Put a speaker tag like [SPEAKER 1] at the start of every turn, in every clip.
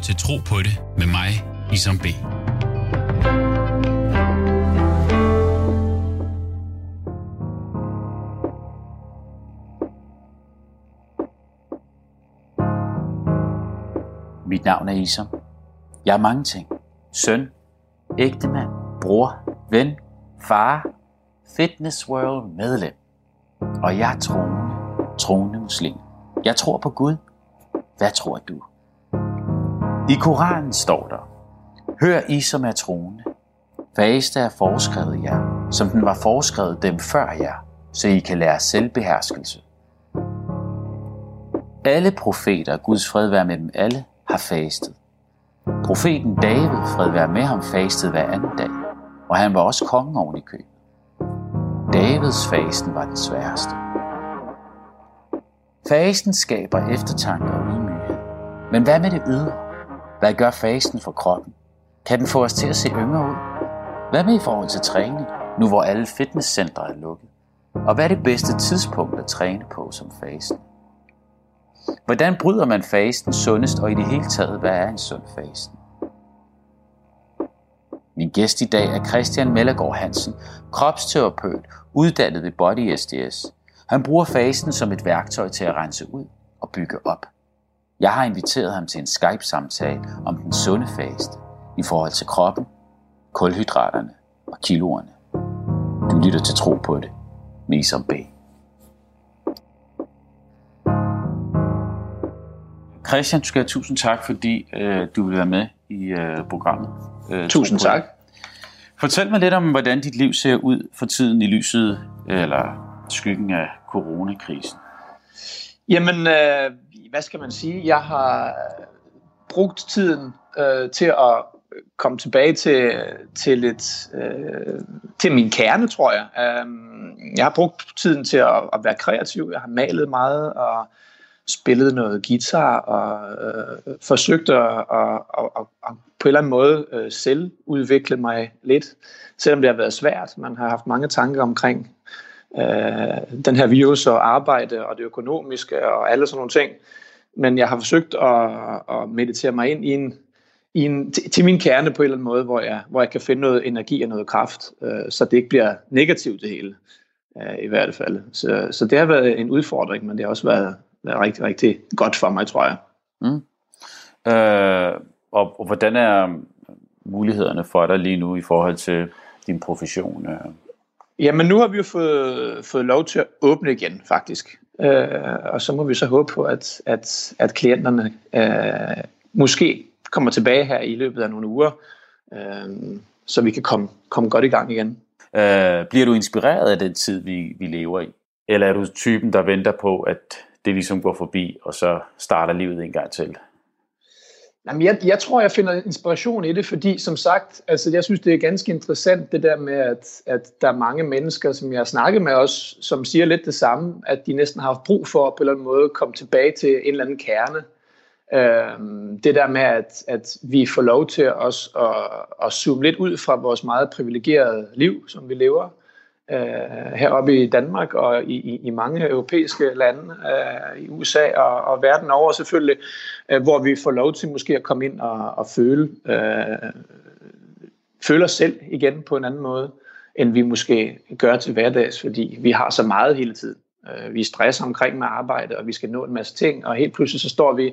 [SPEAKER 1] til Tro på det med mig, Isam B.
[SPEAKER 2] Mit navn er Isam. Jeg er mange ting. Søn, ægtemand, bror, ven, far, fitness world medlem. Og jeg er troende, troende muslim. Jeg tror på Gud. Hvad tror du? I Koranen står der, Hør I, som er troende. Faste er foreskrevet jer, som den var foreskrevet dem før jer, så I kan lære selvbeherskelse. Alle profeter, Guds fred være med dem alle, har fastet. Profeten David, fred være med ham, fastede hver anden dag, og han var også kongen oven i køb. Davids fasten var den sværeste. Fasten skaber eftertanke og ydmyghed. Men hvad med det ydre? Hvad gør fasten for kroppen? Kan den få os til at se yngre ud? Hvad med i forhold til træning, nu hvor alle fitnesscentre er lukket? Og hvad er det bedste tidspunkt at træne på som fasten? Hvordan bryder man fasten sundest, og i det hele taget, hvad er en sund fasten? Min gæst i dag er Christian Mellergaard Hansen, kropsterapeut, uddannet ved Body SDS. Han bruger fasten som et værktøj til at rense ud og bygge op. Jeg har inviteret ham til en Skype-samtale om den sunde faste i forhold til kroppen, kulhydraterne og kiloerne. Du lytter til Tro på det med Isam B. Christian, du skal have tusind tak, fordi øh, du vil være med i øh, programmet.
[SPEAKER 3] Øh, tusind tak.
[SPEAKER 2] Fortæl mig lidt om, hvordan dit liv ser ud for tiden i lyset eller skyggen af coronakrisen.
[SPEAKER 3] Jamen, øh, hvad skal man sige? Jeg har brugt tiden øh, til at komme tilbage til, til, lidt, øh, til min kerne, tror jeg. Øh, jeg har brugt tiden til at, at være kreativ. Jeg har malet meget og spillet noget guitar og øh, forsøgt at, at, at, at, at på en eller anden måde øh, selv udvikle mig lidt, selvom det har været svært. Man har haft mange tanker omkring øh, den her virus og arbejde og det økonomiske og alle sådan nogle ting. Men jeg har forsøgt at, at meditere mig ind i en, i en, til, til min kerne på en eller anden måde, hvor jeg, hvor jeg kan finde noget energi og noget kraft, øh, så det ikke bliver negativt det hele, øh, i hvert fald. Så, så det har været en udfordring, men det har også været, været rigtig, rigtig godt for mig, tror jeg. Mm.
[SPEAKER 2] Øh, og, og hvordan er mulighederne for dig lige nu i forhold til din profession? Øh?
[SPEAKER 3] Jamen nu har vi jo fået, fået lov til at åbne igen, faktisk. Øh, og så må vi så håbe på, at, at, at klienterne øh, måske kommer tilbage her i løbet af nogle uger, øh, så vi kan komme, komme godt i gang igen.
[SPEAKER 2] Øh, bliver du inspireret af den tid, vi, vi lever i? Eller er du typen, der venter på, at det ligesom går forbi, og så starter livet en gang til?
[SPEAKER 3] Jamen, jeg, jeg tror, jeg finder inspiration i det, fordi som sagt, altså, jeg synes, det er ganske interessant det der med, at, at der er mange mennesker, som jeg har snakket med også, som siger lidt det samme, at de næsten har haft brug for på en eller anden måde komme tilbage til en eller anden kerne. Øhm, det der med, at, at vi får lov til os at, at zoome lidt ud fra vores meget privilegerede liv, som vi lever, øh, heroppe i Danmark og i, i, i mange europæiske lande, øh, i USA og, og verden over selvfølgelig, øh, hvor vi får lov til måske at komme ind og, og føle, øh, føle os selv igen på en anden måde, end vi måske gør til hverdags, fordi vi har så meget hele tiden. Øh, vi stresser omkring med arbejde, og vi skal nå en masse ting, og helt pludselig så står vi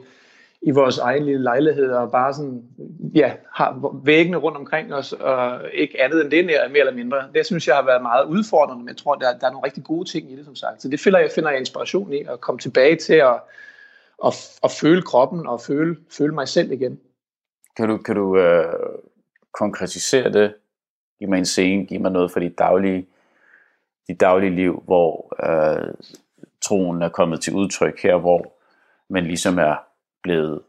[SPEAKER 3] i vores egen lille lejlighed og bare sådan, ja, har væggene rundt omkring os, og ikke andet end det mere eller mindre. Det synes jeg har været meget udfordrende, men jeg tror, der, der er nogle rigtig gode ting i det, som sagt. Så det finder jeg, finder jeg inspiration i, at komme tilbage til at, at, at føle kroppen og føle, føle mig selv igen.
[SPEAKER 2] Kan du, kan du øh, konkretisere det? Giv mig en scene, giv mig noget for dit daglige, dit daglige liv, hvor øh, troen er kommet til udtryk her, hvor man ligesom er blevet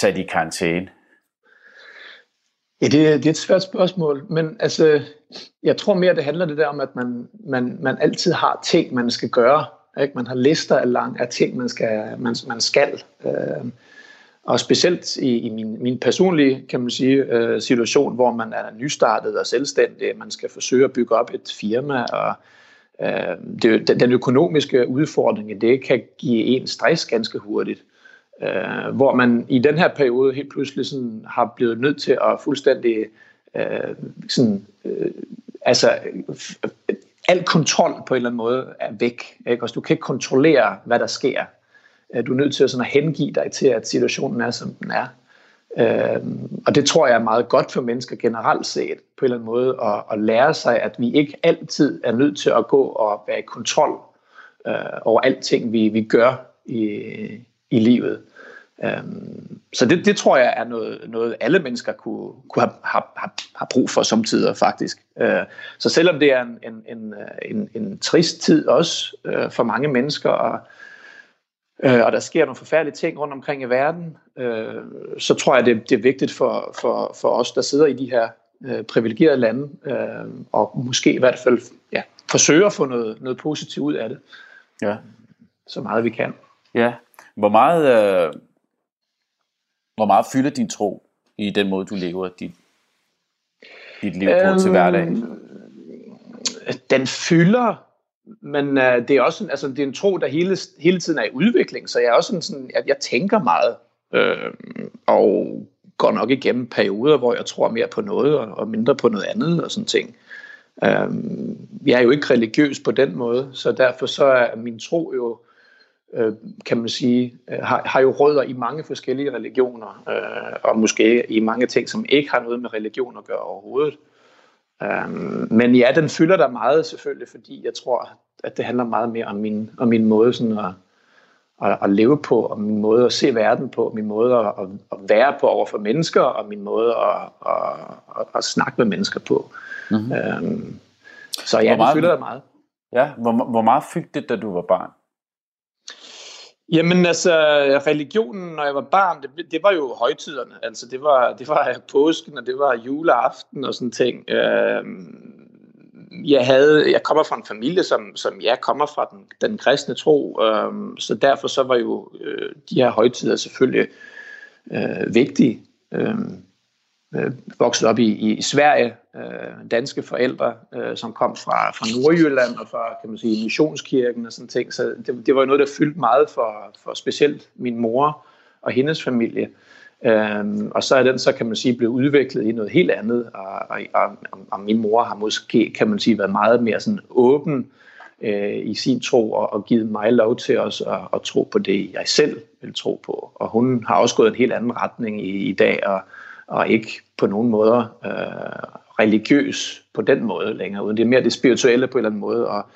[SPEAKER 2] sat i karantæne?
[SPEAKER 3] Ja, det, det er et svært spørgsmål, men altså, jeg tror mere, det handler det der om, at man, man, man altid har ting, man skal gøre. Ikke? Man har lister af, lang, af ting, man skal. Man, man skal. Øh, og specielt i, i min, min personlige kan man sige, øh, situation, hvor man er nystartet og selvstændig, man skal forsøge at bygge op et firma, og øh, det, den økonomiske udfordring, det kan give en stress ganske hurtigt øh, hvor man i den her periode helt pludselig sådan har blevet nødt til at fuldstændig øh, sådan, øh, altså øh, al kontrol på en eller anden måde er væk. Ikke? Også du kan ikke kontrollere, hvad der sker. Øh, du er nødt til at, sådan at hengive dig til, at situationen er, som den er. Øh, og det tror jeg er meget godt for mennesker generelt set, på en eller anden måde, at, at lære sig, at vi ikke altid er nødt til at gå og være i kontrol øh, over alting, vi, vi gør i, i livet. Øhm, så det, det tror jeg er noget, noget alle mennesker kunne, kunne have, have, have, brug for samtidig faktisk. Øh, så selvom det er en, en, en, en, en trist tid også øh, for mange mennesker, og, øh, og der sker nogle forfærdelige ting rundt omkring i verden, øh, så tror jeg, det, det er vigtigt for, for, for os, der sidder i de her øh, privilegerede lande, øh, og måske i hvert fald ja, forsøge at få noget, noget positivt ud af det. Ja. Så meget vi kan.
[SPEAKER 4] Ja. Hvor meget... Øh hvor meget fylder din tro i den måde, du lever dit, dit liv på øhm, til hverdag?
[SPEAKER 3] Den fylder, men uh, det er også altså, det er en tro, der hele, hele tiden er i udvikling, så jeg er også sådan, sådan at jeg tænker meget, øh, og går nok igennem perioder, hvor jeg tror mere på noget, og, og mindre på noget andet, og sådan ting. Um, jeg er jo ikke religiøs på den måde, så derfor så er min tro jo øh, kan man sige, øh, har, har jo rødder i mange forskellige religioner, øh, og måske i mange ting, som ikke har noget med religion at gøre overhovedet. Øh, men ja, den fylder der meget selvfølgelig, fordi jeg tror, at det handler meget mere om min, om min måde sådan at, at, at leve på, og min måde at se verden på, min måde at, at, at være på over for mennesker, og min måde at, at, at, at snakke med mennesker på. Mm-hmm. Øhm, så ja, meget, det fylder der meget.
[SPEAKER 4] Ja, hvor, hvor meget fyldte det, da du var barn?
[SPEAKER 3] Jamen altså, religionen, når jeg var barn, det, det var jo højtiderne. Altså, det var, det var påsken, og det var juleaften og sådan ting. Øh, jeg, havde, jeg kommer fra en familie, som, som jeg kommer fra den, den kristne tro, øh, så derfor så var jo øh, de her højtider selvfølgelig øh, vigtige. Øhm, øh, vokset op i, i Sverige, øh, danske forældre, øh, som kom fra, fra Nordjylland og fra kan man sige, missionskirken og sådan ting. Så det, det var jo noget, der fyldte meget for, for specielt min mor og hendes familie. Øhm, og så er den så, kan man sige, blevet udviklet i noget helt andet, og, og, og, og min mor har måske, kan man sige, været meget mere sådan åben øh, i sin tro, og, og givet mig lov til os at, at tro på det, jeg selv vil tro på. Og hun har også gået en helt anden retning i, i dag, og, og ikke på nogen måder øh, religiøs på den måde længere, uden det er mere det spirituelle på en eller anden måde, og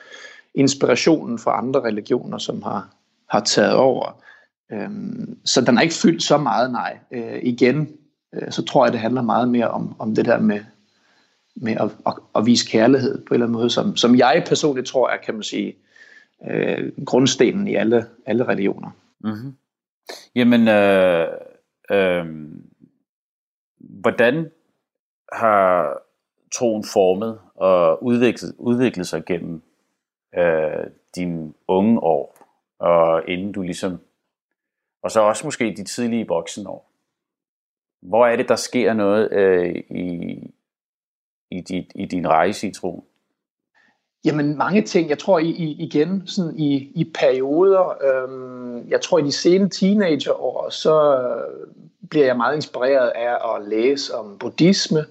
[SPEAKER 3] inspirationen fra andre religioner, som har, har taget over. Øhm, så den er ikke fyldt så meget, nej. Øh, igen, øh, så tror jeg, det handler meget mere om, om det der med, med at, at, at vise kærlighed på en eller anden måde, som, som jeg personligt tror er, kan man sige, øh, grundstenen i alle, alle religioner. Mm-hmm.
[SPEAKER 4] Jamen, øh, øh, hvordan har troen formet og udviklet, udviklet sig gennem øh, dine unge år, og inden du ligesom, og så også måske de tidlige voksenår. Hvor er det, der sker noget øh, i, i, dit, i din rejse i troen?
[SPEAKER 3] Jamen mange ting. Jeg tror i, i, igen sådan i, i perioder. Øhm, jeg tror i de sene teenageår, så bliver jeg meget inspireret af at læse om buddhisme.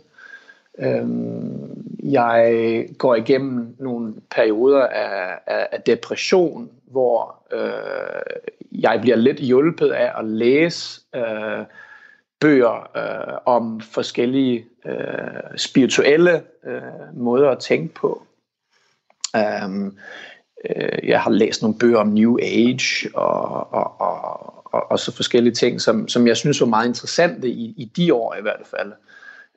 [SPEAKER 3] Øhm, jeg går igennem nogle perioder af, af, af depression, hvor øh, jeg bliver lidt hjulpet af at læse øh, bøger øh, om forskellige øh, spirituelle øh, måder at tænke på. Um, øh, jeg har læst nogle bøger om New Age og, og, og, og, og så forskellige ting, som, som jeg synes var meget interessante i, i de år i hvert fald.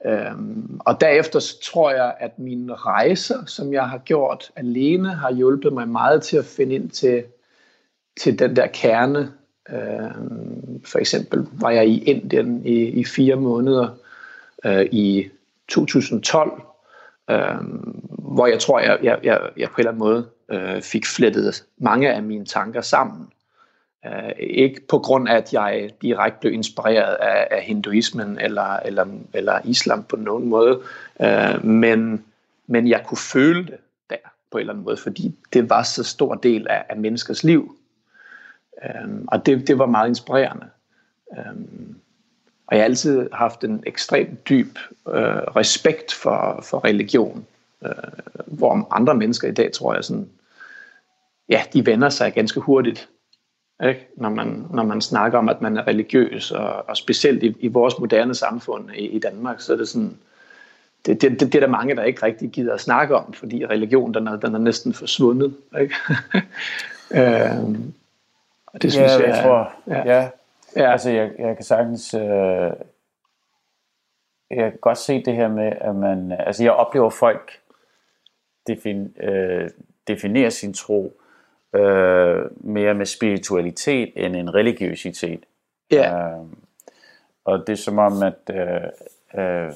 [SPEAKER 3] Øhm, og derefter så tror jeg, at mine rejser, som jeg har gjort alene, har hjulpet mig meget til at finde ind til, til den der kerne. Øhm, for eksempel var jeg i Indien i, i fire måneder øh, i 2012, øhm, hvor jeg tror, jeg, jeg, jeg, jeg på en eller anden måde øh, fik flettet mange af mine tanker sammen. Uh, ikke på grund af, at jeg direkte blev inspireret af, af hinduismen eller, eller, eller islam på nogen måde, uh, men, men jeg kunne føle det der på en eller anden måde, fordi det var så stor del af, af menneskers liv. Uh, og det, det var meget inspirerende. Øhm, og jeg har altid haft en ekstremt dyb øh, respekt for, for religion, øh, hvor andre mennesker i dag, tror jeg, sådan, ja, de vender sig ganske hurtigt, ikke? Når, man, når man snakker om, at man er religiøs, og, og specielt i, i vores moderne samfund i, i Danmark, så er det sådan, det, det, det, det er der mange, der ikke rigtig gider at snakke om, fordi religion, den er, den er næsten forsvundet. Ikke? øhm,
[SPEAKER 2] og det synes ja, jeg, jeg tror, ja. ja. ja. Altså, jeg, jeg kan sagtens, øh, jeg kan godt se det her med, at man, altså jeg oplever folk defin, øh, definerer sin tro øh, mere med spiritualitet end en religiøsitet.
[SPEAKER 3] Ja.
[SPEAKER 2] Øh, og det er som om, at øh, øh,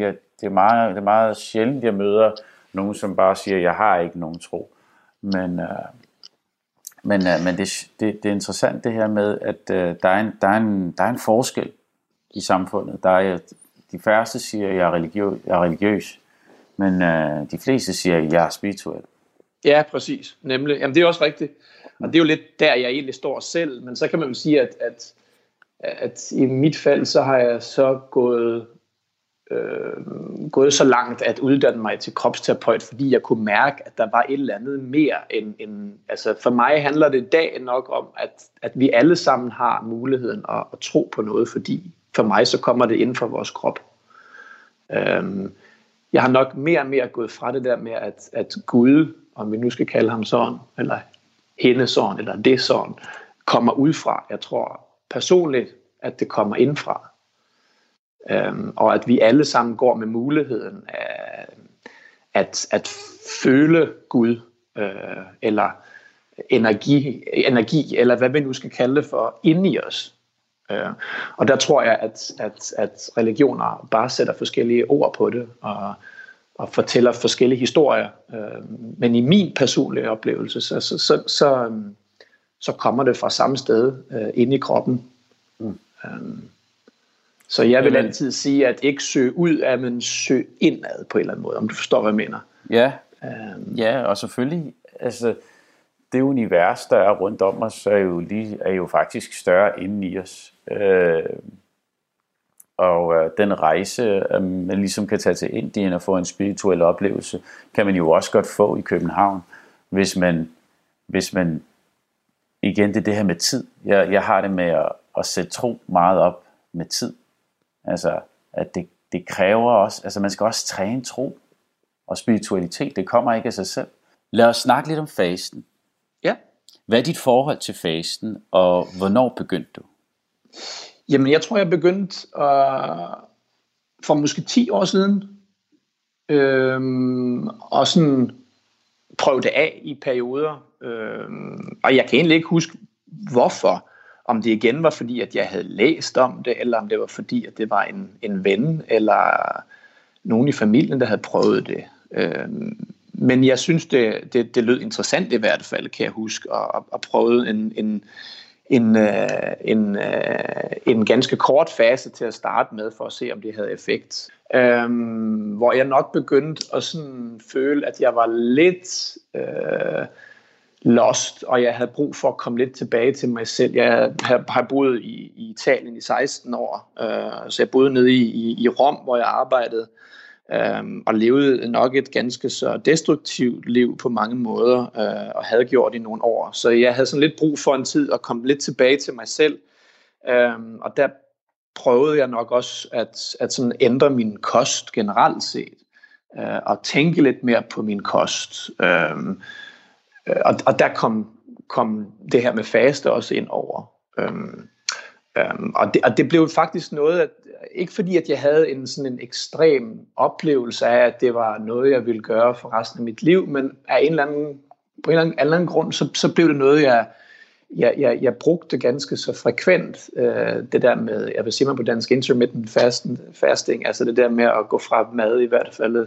[SPEAKER 2] jeg, det, er meget, det er meget sjældent, jeg møder nogen, som bare siger, jeg har ikke nogen tro. Men, øh, men, øh, men det, det, det er interessant det her med, at øh, der, er en, der, er en, der er en forskel i samfundet. Der er, de færreste siger, jeg er, religiøs, jeg er religiøs, men øh, de fleste siger, jeg er spirituel.
[SPEAKER 3] Ja, præcis. Nemlig. Jamen, det er også rigtigt. Og det er jo lidt der, jeg egentlig står selv. Men så kan man jo sige, at, at, at i mit fald, så har jeg så gået, øh, gået så langt at uddanne mig til kropsterapeut, fordi jeg kunne mærke, at der var et eller andet mere end... end altså for mig handler det i dag nok om, at, at vi alle sammen har muligheden at, at tro på noget, fordi for mig så kommer det inden for vores krop. Øhm, jeg har nok mere og mere gået fra det der med, at, at Gud om vi nu skal kalde ham sådan, eller hende sådan, eller det sådan, kommer udfra. Jeg tror personligt, at det kommer indfra. Øhm, og at vi alle sammen går med muligheden af at, at føle Gud, øh, eller energi, energi, eller hvad vi nu skal kalde det for, inde i os. Øh, og der tror jeg, at, at, at religioner bare sætter forskellige ord på det, og og fortæller forskellige historier. Øh, men i min personlige oplevelse, så, så, så, så, så kommer det fra samme sted øh, inde i kroppen. Mm. Um, så jeg vil altid sige, at ikke søge ud af, men søge indad på en eller anden måde, om du forstår, hvad jeg mener.
[SPEAKER 2] Ja, um, ja og selvfølgelig, altså det univers, der er rundt om os, er jo, lige, er jo faktisk større inden i os. Øh, og øh, den rejse, øh, man ligesom kan tage til Indien og få en spirituel oplevelse, kan man jo også godt få i København, hvis man, hvis man igen det er det her med tid. Jeg, jeg har det med at, at sætte tro meget op med tid. Altså, at det, det kræver også, altså man skal også træne tro og spiritualitet. Det kommer ikke af sig selv. Lad os snakke lidt om fasten.
[SPEAKER 3] Ja.
[SPEAKER 2] Hvad er dit forhold til fasten, og hvornår begyndte du?
[SPEAKER 3] Jamen, jeg tror, jeg begyndte uh, for måske 10 år siden. Øhm, og sådan prøve det af i perioder. Øhm, og jeg kan egentlig ikke huske, hvorfor. Om det igen var fordi, at jeg havde læst om det, eller om det var fordi, at det var en, en ven, eller nogen i familien, der havde prøvet det. Øhm, men jeg synes, det, det, det lød interessant i hvert fald, kan jeg huske, at, at prøve en, en, en, øh, en, øh, en ganske kort fase til at starte med, for at se, om det havde effekt. Øhm, hvor jeg nok begyndte at sådan føle, at jeg var lidt øh, lost, og jeg havde brug for at komme lidt tilbage til mig selv. Jeg har, har boet i, i Italien i 16 år, øh, så jeg boede nede i, i, i Rom, hvor jeg arbejdede øhm, og levede nok et ganske så destruktivt liv på mange måder, øh, og havde gjort i nogle år. Så jeg havde sådan lidt brug for en tid at komme lidt tilbage til mig selv, øh, og der prøvede jeg nok også at, at sådan ændre min kost generelt set, øh, og tænke lidt mere på min kost. Øhm, øh, og, og der kom, kom det her med faste også ind over. Øh, øhm, og, det, og det blev faktisk noget, at ikke fordi, at jeg havde en sådan en ekstrem oplevelse af, at det var noget, jeg ville gøre for resten af mit liv, men af en eller anden, på en eller anden, anden grund, så, så blev det noget, jeg, jeg, jeg, jeg brugte ganske så frekvent, øh, det der med, jeg vil sige mig på dansk, intermittent fasting, fasting, altså det der med at gå fra mad i hvert fald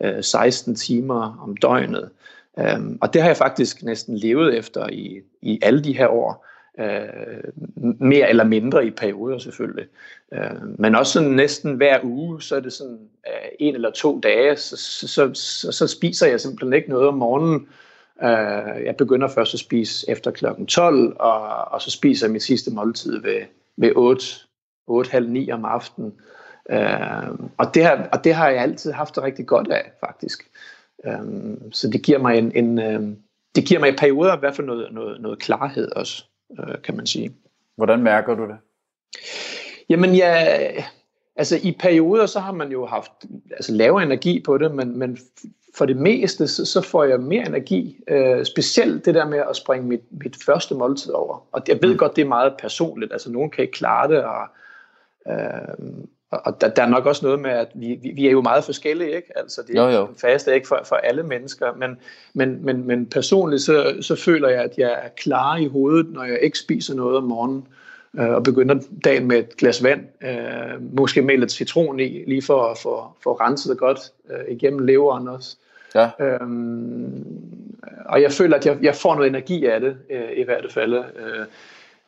[SPEAKER 3] øh, 16 timer om døgnet. Øhm, og det har jeg faktisk næsten levet efter i, i alle de her år øh, mere eller mindre i perioder selvfølgelig. Øh, men også sådan næsten hver uge, så er det sådan øh, en eller to dage, så, så, så, så spiser jeg simpelthen ikke noget om morgenen. Øh, jeg begynder først at spise efter klokken 12, og, og så spiser jeg mit sidste måltid ved, ved 8 8:30, 9 om aftenen. Øh, og, det har, og det har jeg altid haft det rigtig godt af, faktisk. Øh, så det giver mig en, en øh, det giver mig i perioder i hvert fald noget, noget, noget klarhed også, øh, kan man sige.
[SPEAKER 2] Hvordan mærker du det?
[SPEAKER 3] Jamen, ja, altså i perioder, så har man jo haft altså, lavere energi på det, men, men for det meste, så, så får jeg mere energi. Øh, specielt det der med at springe mit, mit første måltid over. Og jeg ved mm. godt, det er meget personligt. Altså, nogen kan ikke klare det, og, øh, og der, der er nok også noget med, at vi, vi, vi er jo meget forskellige, ikke? Altså, det er jo, jo. fast er ikke for, for alle mennesker, men, men, men, men personligt, så, så føler jeg, at jeg er klar i hovedet, når jeg ikke spiser noget om morgenen øh, og begynder dagen med et glas vand, øh, måske med lidt citron i, lige for at få for renset det godt øh, igennem leveren også. Ja. Øhm, og jeg føler, at jeg, jeg får noget energi af det, øh, i hvert fald. Øh,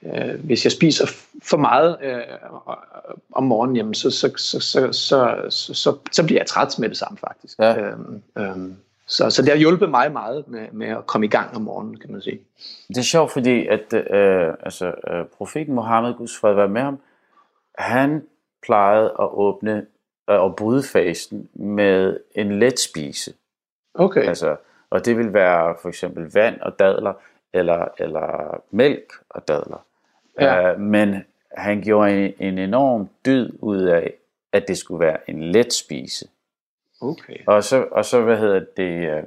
[SPEAKER 3] øh, hvis jeg spiser for meget øh, om morgenen, jamen, så, så, så, så, så, så, så, så bliver jeg træt med det samme, faktisk. Ja. Øhm, øhm, så, så det har hjulpet mig meget med, med at komme i gang om morgenen, kan man sige.
[SPEAKER 2] Det er sjovt, fordi at, øh, altså, øh, profeten Mohammed, Guds fred være med ham, han plejede at åbne øh, og bryde fasten med en let spise.
[SPEAKER 3] Okay.
[SPEAKER 2] Altså, og det vil være for eksempel vand og dadler, eller, eller mælk og dadler. Ja. Uh, men han gjorde en, en enorm dyd ud af, at det skulle være en let spise.
[SPEAKER 3] Okay.
[SPEAKER 2] Og så, og så hvad hedder det, øh,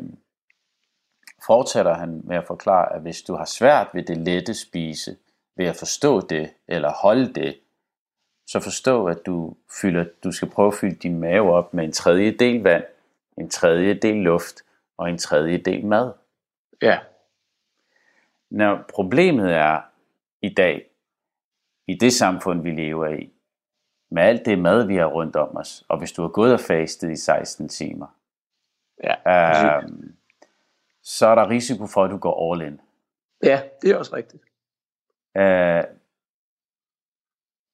[SPEAKER 2] fortsætter han med at forklare, at hvis du har svært ved det lette spise, ved at forstå det, eller holde det, så forstå, at du, fylder, du skal prøve at fylde din mave op med en tredje del vand, en tredje del luft og en tredje del mad.
[SPEAKER 3] Ja.
[SPEAKER 2] Når problemet er i dag, i det samfund, vi lever i, med alt det mad, vi har rundt om os, og hvis du har gået og fastet i 16 timer,
[SPEAKER 3] ja,
[SPEAKER 2] øh, så er der risiko for, at du går all in.
[SPEAKER 3] Ja, det er også rigtigt.
[SPEAKER 2] Øh,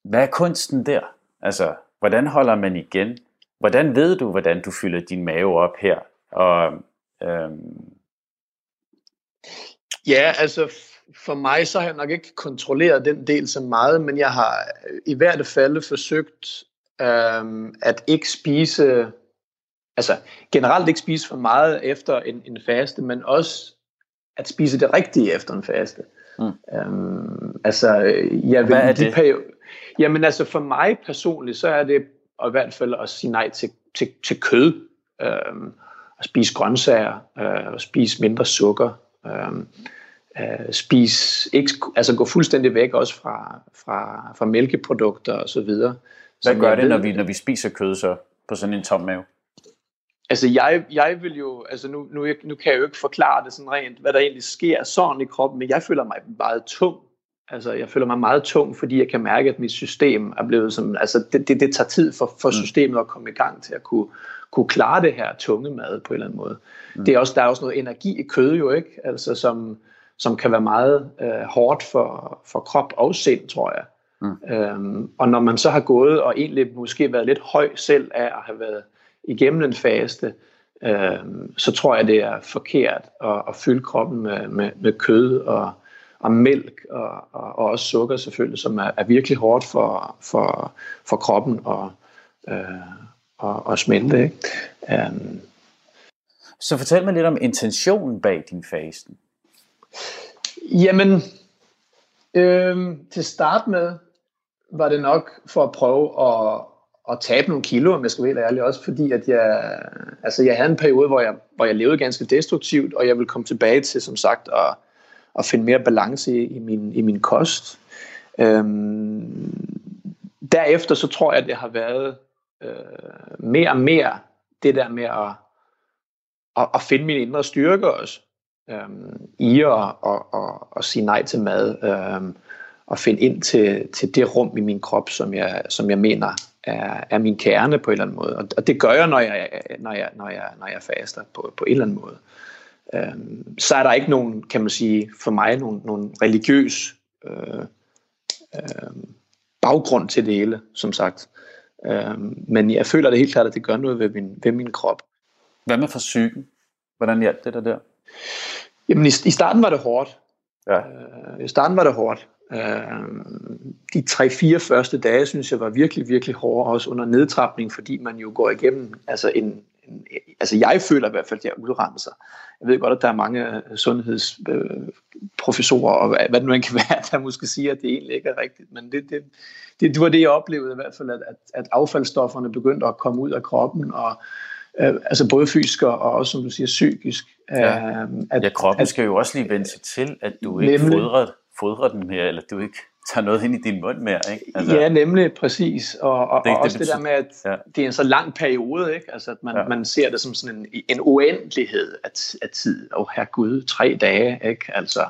[SPEAKER 2] hvad er kunsten der? Altså, hvordan holder man igen? Hvordan ved du, hvordan du fylder din mave op her? Og, øhm...
[SPEAKER 3] Ja, altså for mig så har jeg nok ikke kontrolleret den del så meget, men jeg har i hvert fald forsøgt øhm, at ikke spise, altså generelt ikke spise for meget efter en, en faste, men også at spise det rigtige efter en faste. Mm. Øhm, altså, jeg vil,
[SPEAKER 2] Hvad er det?
[SPEAKER 3] Periode, jamen altså for mig personligt, så er det i hvert fald at sige nej til, til, til kød, øhm, at spise grøntsager, øh, at spise mindre sukker, øhm, øh, spise, ikke, altså gå fuldstændig væk også fra, fra, fra mælkeprodukter og så videre.
[SPEAKER 2] Hvad gør det, ved, når vi, når vi spiser kød så på sådan en tom mave?
[SPEAKER 3] Altså jeg, jeg vil jo, altså nu, nu, nu kan jeg jo ikke forklare det sådan rent, hvad der egentlig sker sådan i kroppen, men jeg føler mig meget tung. Altså jeg føler mig meget tung, fordi jeg kan mærke, at mit system er blevet som, altså det, det, det tager tid for, for mm. systemet at komme i gang til at kunne, kunne klare det her tunge mad på en eller anden måde. Mm. Det er også, der er også noget energi i kød jo, ikke? Altså som, som kan være meget øh, hårdt for, for krop og sind, tror jeg. Mm. Øhm, og når man så har gået og egentlig måske været lidt høj selv af at have været igennem en faste, øhm, så tror jeg, det er forkert at, at fylde kroppen med, med, med kød og, og mælk og, og, og også sukker selvfølgelig, som er, er virkelig hårdt for, for, for kroppen og, øh, og, og smelte. Ikke? Um,
[SPEAKER 2] så fortæl mig lidt om intentionen bag din fasten.
[SPEAKER 3] Jamen, øh, til start med var det nok for at prøve at, at tabe nogle kilo, om jeg skal være helt ærlig, også fordi at jeg, altså jeg havde en periode, hvor jeg, hvor jeg levede ganske destruktivt, og jeg vil komme tilbage til, som sagt, at, at finde mere balance i, i, min, i min kost. Øhm, derefter så tror jeg, at det har været øh, mere og mere det der med at, at, at finde min indre styrke også øhm, i at, at, at, at sige nej til mad øhm, og finde ind til, til det rum i min krop, som jeg, som jeg mener er, er min kerne på en eller anden måde. Og, og det gør jeg, når jeg, når jeg, når jeg, når jeg faster på, på en eller anden måde. Øhm, så er der ikke nogen, kan man sige, for mig, nogen, nogen religiøs øh, øh, baggrund til det hele, som sagt. Øhm, men jeg føler det helt klart, at det gør noget ved min, ved min krop.
[SPEAKER 2] Hvad med for psyken? Hvordan hjalp det der der?
[SPEAKER 3] Jamen i, i starten var det hårdt. Ja. Øh, I starten var det hårdt. Øh, de tre-fire første dage, synes jeg, var virkelig, virkelig hårde, også under nedtrapning, fordi man jo går igennem altså en, en altså jeg føler i hvert fald, at jeg udrenser. Jeg ved godt, at der er mange øh, sundhedsprofessorer, og hvad det nu end kan være, der måske siger, at det egentlig ikke er rigtigt, men det, det, det, det var det, jeg oplevede i hvert fald, at, at affaldsstofferne begyndte at komme ud af kroppen, og øh, altså både fysisk og også, som du siger, psykisk.
[SPEAKER 2] Ja, øh, at, ja kroppen at, skal jo også lige vende sig til, at du ikke fodrer, fodrer den mere, eller du ikke tager noget ind i din mund mere. Ikke?
[SPEAKER 3] Altså, ja, nemlig, præcis. Og, og, det, og også det, det der med, at ja. det er en så lang periode, ikke? Altså, at man, ja. man ser det som sådan en, en uendelighed af, af tid. Og her Gud, tre dage, ikke? Altså,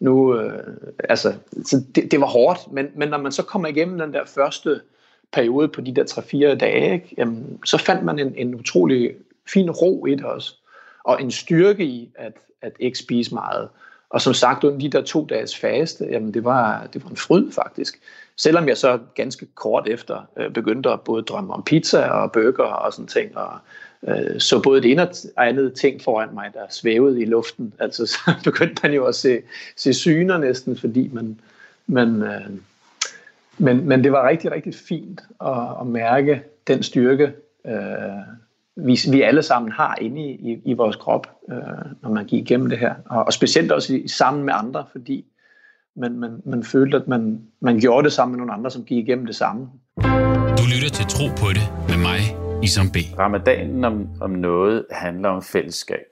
[SPEAKER 3] nu, øh, altså, så det, det var hårdt, men, men når man så kommer igennem den der første periode på de der 3-4 dage, ikke, jamen, så fandt man en, en utrolig fin ro i det også, og en styrke i at, at ikke spise meget. Og som sagt, under de der to dages faste, jamen det var, det var en fryd faktisk. Selvom jeg så ganske kort efter øh, begyndte at både drømme om pizza og burger og sådan ting, og øh, så både det ene og andet ting foran mig, der svævede i luften. Altså så begyndte man jo at se, se syner næsten, fordi man, man, øh, men, men det var rigtig, rigtig fint at, at mærke den styrke, øh, vi, vi alle sammen har inde i, i, i vores krop, øh, når man gik igennem det her. Og, og specielt også i, sammen med andre, fordi man, man, man følte, at man, man gjorde det sammen med nogle andre, som gik igennem det samme.
[SPEAKER 1] Du lytter til Tro på det med mig, Isam B.
[SPEAKER 2] Ramadanen om, om noget handler om fællesskab.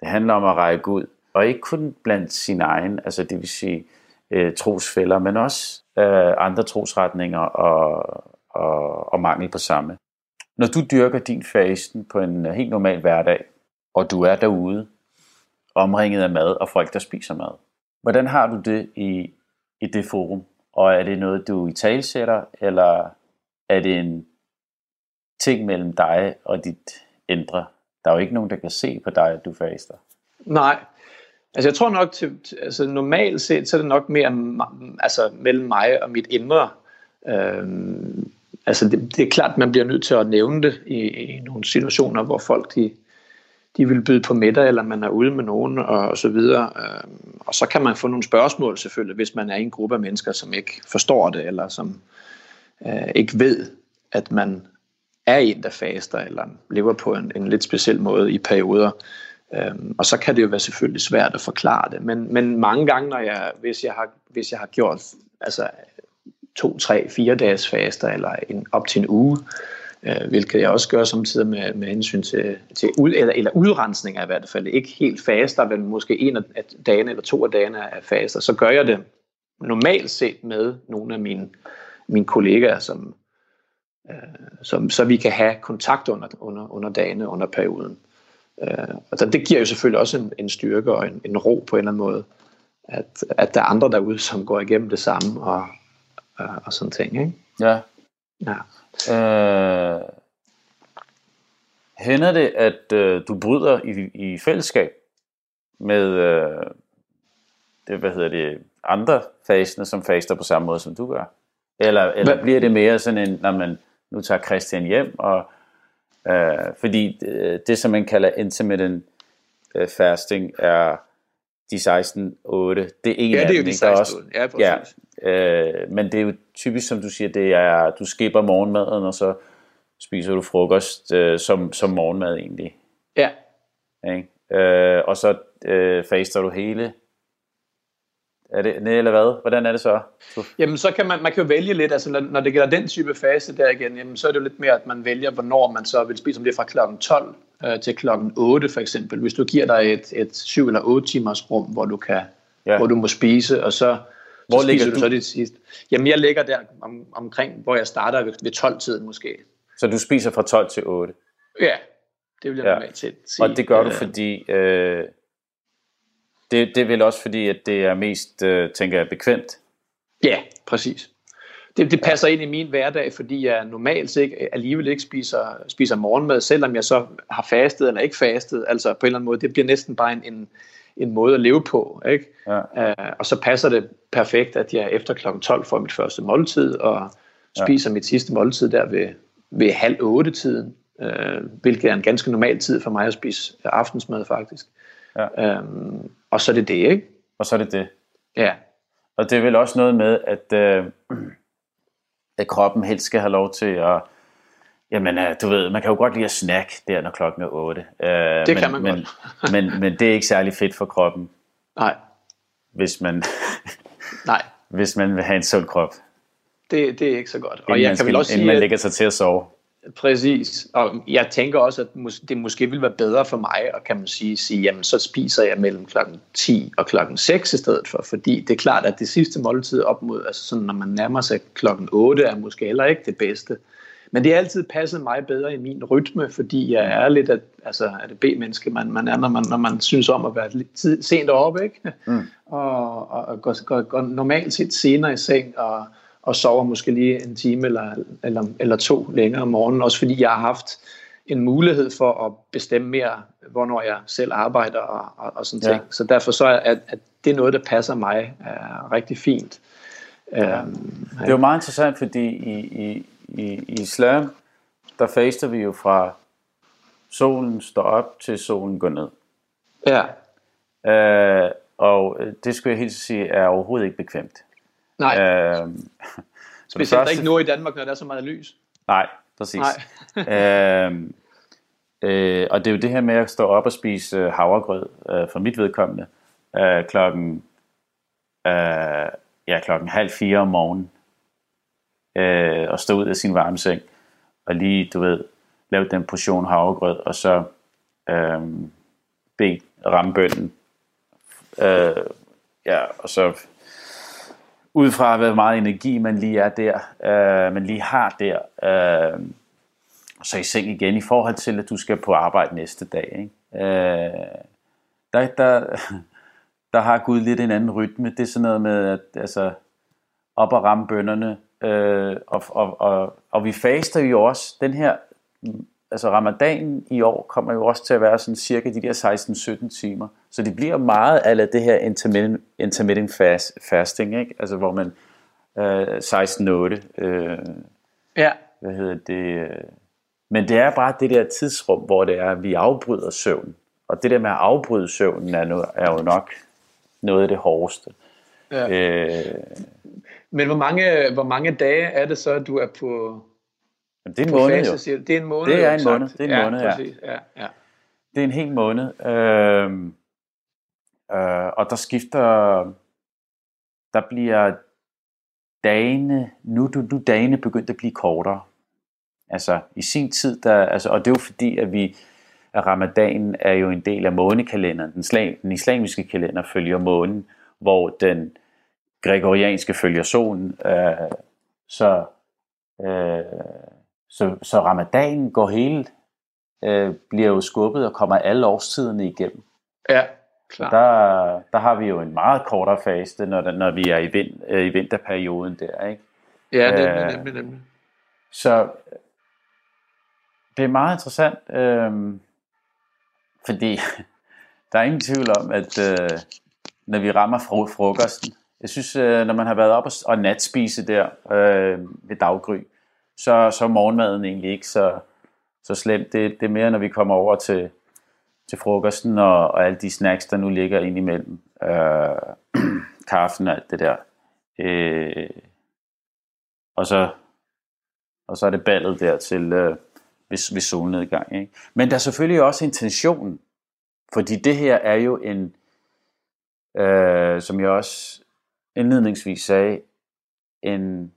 [SPEAKER 2] Det handler om at række ud, og ikke kun blandt sin egen, altså det vil sige øh, trosfælder, men også øh, andre trosretninger og, og, og mangel på samme. Når du dyrker din fasten på en helt normal hverdag, og du er derude, omringet af mad og folk, der spiser mad, hvordan har du det i, i det forum? Og er det noget, du i talsætter, eller er det en ting mellem dig og dit indre? Der er jo ikke nogen, der kan se på dig, at du faster.
[SPEAKER 3] Nej, altså jeg tror nok, til, altså normalt set, så er det nok mere altså, mellem mig og mit indre. Øhm, altså det, det er klart, man bliver nødt til at nævne det i, i nogle situationer, hvor folk de, de vil byde på middag, eller man er ude med nogen, og, og så videre. Øhm, og så kan man få nogle spørgsmål selvfølgelig, hvis man er i en gruppe af mennesker, som ikke forstår det, eller som øh, ikke ved, at man er en, der faster, eller lever på en, en lidt speciel måde i perioder. Øhm, og så kan det jo være selvfølgelig svært at forklare det. Men, men mange gange, når jeg, hvis, jeg har, hvis jeg har gjort altså, to, tre, fire dages faster, eller en, op til en uge, øh, hvilket jeg også gør samtidig med, med hensyn til, til ud, eller, eller udrensning i hvert fald. Ikke helt faster, men måske en af dagene eller to af dagene er faster. Så gør jeg det normalt set med nogle af mine, mine kollegaer, som, øh, som, så vi kan have kontakt under, under, under dagene, under perioden. Øh, altså det giver jo selvfølgelig også en, en styrke og en, en ro på en eller anden måde, at, at der er andre derude, som går igennem det samme og, og, og sådan ting. Ikke?
[SPEAKER 2] Ja. ja. Øh, hænder det, at øh, du bryder i, i fællesskab med øh, det, hvad hedder det, andre fasene, som faster på samme måde, som du gør? Eller, eller bliver det mere sådan en, når man nu tager Christian hjem, og øh, fordi det, det, som man kalder intermittent øh, fasting, er de 16-8. Det er en
[SPEAKER 3] ja,
[SPEAKER 2] af
[SPEAKER 3] det er jo de 16 også, ja,
[SPEAKER 2] ja, øh, men det er jo typisk, som du siger, det er, du skipper morgenmaden, og så spiser du frokost øh, som, som morgenmad egentlig.
[SPEAKER 3] Ja.
[SPEAKER 2] Ikke? Øh, og så øh, faster du hele er det, nej, eller hvad? Hvordan er det så?
[SPEAKER 3] Jamen, så kan man, man kan jo vælge lidt, altså når det gælder den type fase der igen, jamen, så er det jo lidt mere, at man vælger, hvornår man så vil spise, om det er fra klokken 12 øh, til klokken 8 for eksempel. Hvis du giver dig et, et 7 eller 8 timers rum, hvor du kan, ja. hvor du må spise, og så,
[SPEAKER 2] hvor så ligger du?
[SPEAKER 3] så det sidste. Jamen, jeg ligger der om, omkring, hvor jeg starter ved, ved 12-tiden måske.
[SPEAKER 2] Så du spiser fra 12 til 8?
[SPEAKER 3] Ja, det vil jeg ja. normalt sige.
[SPEAKER 2] Og det gør du, øh, fordi... Øh, det, det er vel også fordi, at det er mest, øh, tænker jeg, bekvemt.
[SPEAKER 3] Ja, præcis. Det, det passer ind i min hverdag, fordi jeg normalt ikke, alligevel ikke spiser, spiser morgenmad, selvom jeg så har fastet eller ikke fastet. Altså på en eller anden måde, det bliver næsten bare en, en, en måde at leve på. Ikke? Ja. Uh, og så passer det perfekt, at jeg efter kl. 12 får mit første måltid, og spiser ja. mit sidste måltid der ved, ved halv otte tiden, uh, hvilket er en ganske normal tid for mig at spise aftensmad faktisk. Ja. Um, og så er det det, ikke?
[SPEAKER 2] Og så er det det.
[SPEAKER 3] Ja.
[SPEAKER 2] og det er vel også noget med, at, øh, at kroppen helst skal have lov til at, jamen øh, du ved, man kan jo godt lide at snack der, når klokken er 8. Øh,
[SPEAKER 3] det
[SPEAKER 2] men,
[SPEAKER 3] kan man
[SPEAKER 2] men,
[SPEAKER 3] godt.
[SPEAKER 2] men, men det er ikke særlig fedt for kroppen,
[SPEAKER 3] Nej,
[SPEAKER 2] hvis man,
[SPEAKER 3] nej,
[SPEAKER 2] hvis man vil have en sund krop.
[SPEAKER 3] det, det er ikke så godt. Og
[SPEAKER 2] Inden
[SPEAKER 3] jeg
[SPEAKER 2] man
[SPEAKER 3] kan
[SPEAKER 2] skal-
[SPEAKER 3] vel også sige,
[SPEAKER 2] man lægger sig til at sove.
[SPEAKER 3] Præcis, og jeg tænker også, at det måske vil være bedre for mig at kan man sige, sige, jamen så spiser jeg mellem klokken 10 og klokken 6 i stedet for, fordi det er klart, at det sidste måltid op mod, altså sådan, når man nærmer sig klokken 8, er måske heller ikke det bedste. Men det har altid passet mig bedre i min rytme, fordi jeg er lidt, at, altså er det B-menneske, man, man er, når man, når man synes om at være lidt tid, sent oppe, ikke?
[SPEAKER 2] Mm.
[SPEAKER 3] Og, og, og går, går, går normalt set senere i seng, og, og sover måske lige en time eller, eller, eller to længere om morgenen, også fordi jeg har haft en mulighed for at bestemme mere, hvornår jeg selv arbejder og, og, og sådan
[SPEAKER 2] Ja.
[SPEAKER 3] ting. Så derfor så er at, at det er noget, der passer mig er rigtig fint. Ja. Øhm,
[SPEAKER 2] Det er jo meget interessant, fordi i, i, i, i islam, der faster vi jo fra solen står op til solen går ned.
[SPEAKER 3] ja,
[SPEAKER 2] Øh, og øh, det skulle jeg helt sige er overhovedet ikke bekvemt.
[SPEAKER 3] Nej,
[SPEAKER 2] Øh, så
[SPEAKER 3] specielt
[SPEAKER 2] første-
[SPEAKER 3] ikke nu i Danmark, når der er så meget lys.
[SPEAKER 2] Nej, præcis.
[SPEAKER 3] Nej.
[SPEAKER 2] øhm, øh, og det er jo det her med at stå op og spise øh, havregrød, øh, for mit vedkommende, øh, klokken, øh, ja, klokken halv fire om morgenen, øh, og stå ud af sin varme seng, og lige, du ved, lave den portion havregrød, og så øh, bede ramme bønnen. Øh, ja, og så ud fra hvor meget energi man lige er der, øh, man lige har der, øh, så i seng igen i forhold til, at du skal på arbejde næste dag. Ikke? Øh, der, der, der har Gud lidt en anden rytme. Det er sådan noget med, at altså, op og ramme bønderne, øh, og, og, og, og vi faster jo også, den her, altså ramadanen i år kommer jo også til at være sådan cirka de der 16-17 timer. Så det bliver meget af det her intermittent, intermittent fast, fasting, ikke? Altså hvor man øh, 16-8, øh,
[SPEAKER 3] Ja,
[SPEAKER 2] hvad hedder det, øh, men det er bare det der tidsrum, hvor det er, at vi afbryder søvn. Og det der med at afbryde søvnen er, no, er jo nok noget af det hårdeste.
[SPEAKER 3] ja.
[SPEAKER 2] Øh,
[SPEAKER 3] Men hvor mange, hvor mange dage er det så, at du er på,
[SPEAKER 2] men det er en måned
[SPEAKER 3] fase,
[SPEAKER 2] jo.
[SPEAKER 3] siger du? Det er en måned.
[SPEAKER 2] Det er
[SPEAKER 3] jo,
[SPEAKER 2] en
[SPEAKER 3] sagt.
[SPEAKER 2] måned, det er en
[SPEAKER 3] ja,
[SPEAKER 2] måned, ja.
[SPEAKER 3] præcis. ja. ja.
[SPEAKER 2] Det er en hel måned. Øh, øh, og der skifter, der bliver dagene, nu er nu dagene begyndt at blive kortere. Altså i sin tid, der, altså, og det er jo fordi, at vi, at ramadanen er jo en del af månekalenderen. Den, slag, den islamiske kalender følger månen, hvor den gregorianske følger solen. Øh, så, øh, så, så ramadanen går hele, øh, bliver jo skubbet og kommer alle årstiderne igennem.
[SPEAKER 3] ja klar.
[SPEAKER 2] Der, der har vi jo en meget kortere fase, når, når vi er i, vind, øh, i vinterperioden der, ikke?
[SPEAKER 3] ja, det er
[SPEAKER 2] øh,
[SPEAKER 3] nemlig, nemlig.
[SPEAKER 2] Så det er meget interessant, øh, fordi der er ingen tvivl om, at øh, når vi rammer fro- frokosten, jeg synes, øh, når man har været op og, og natspise der øh, ved daggry, så, så er morgenmaden egentlig ikke så, så slemt. Det, det er mere, når vi kommer over til, til frokosten og, og alle de snacks, der nu ligger ind imellem. Øh, kaffen og alt det der. Øh, og så og så er det ballet der til øh, ved, ved solnedgang. Ikke? Men der er selvfølgelig også intentionen, fordi det her er jo en, øh, som jeg også indledningsvis sagde, en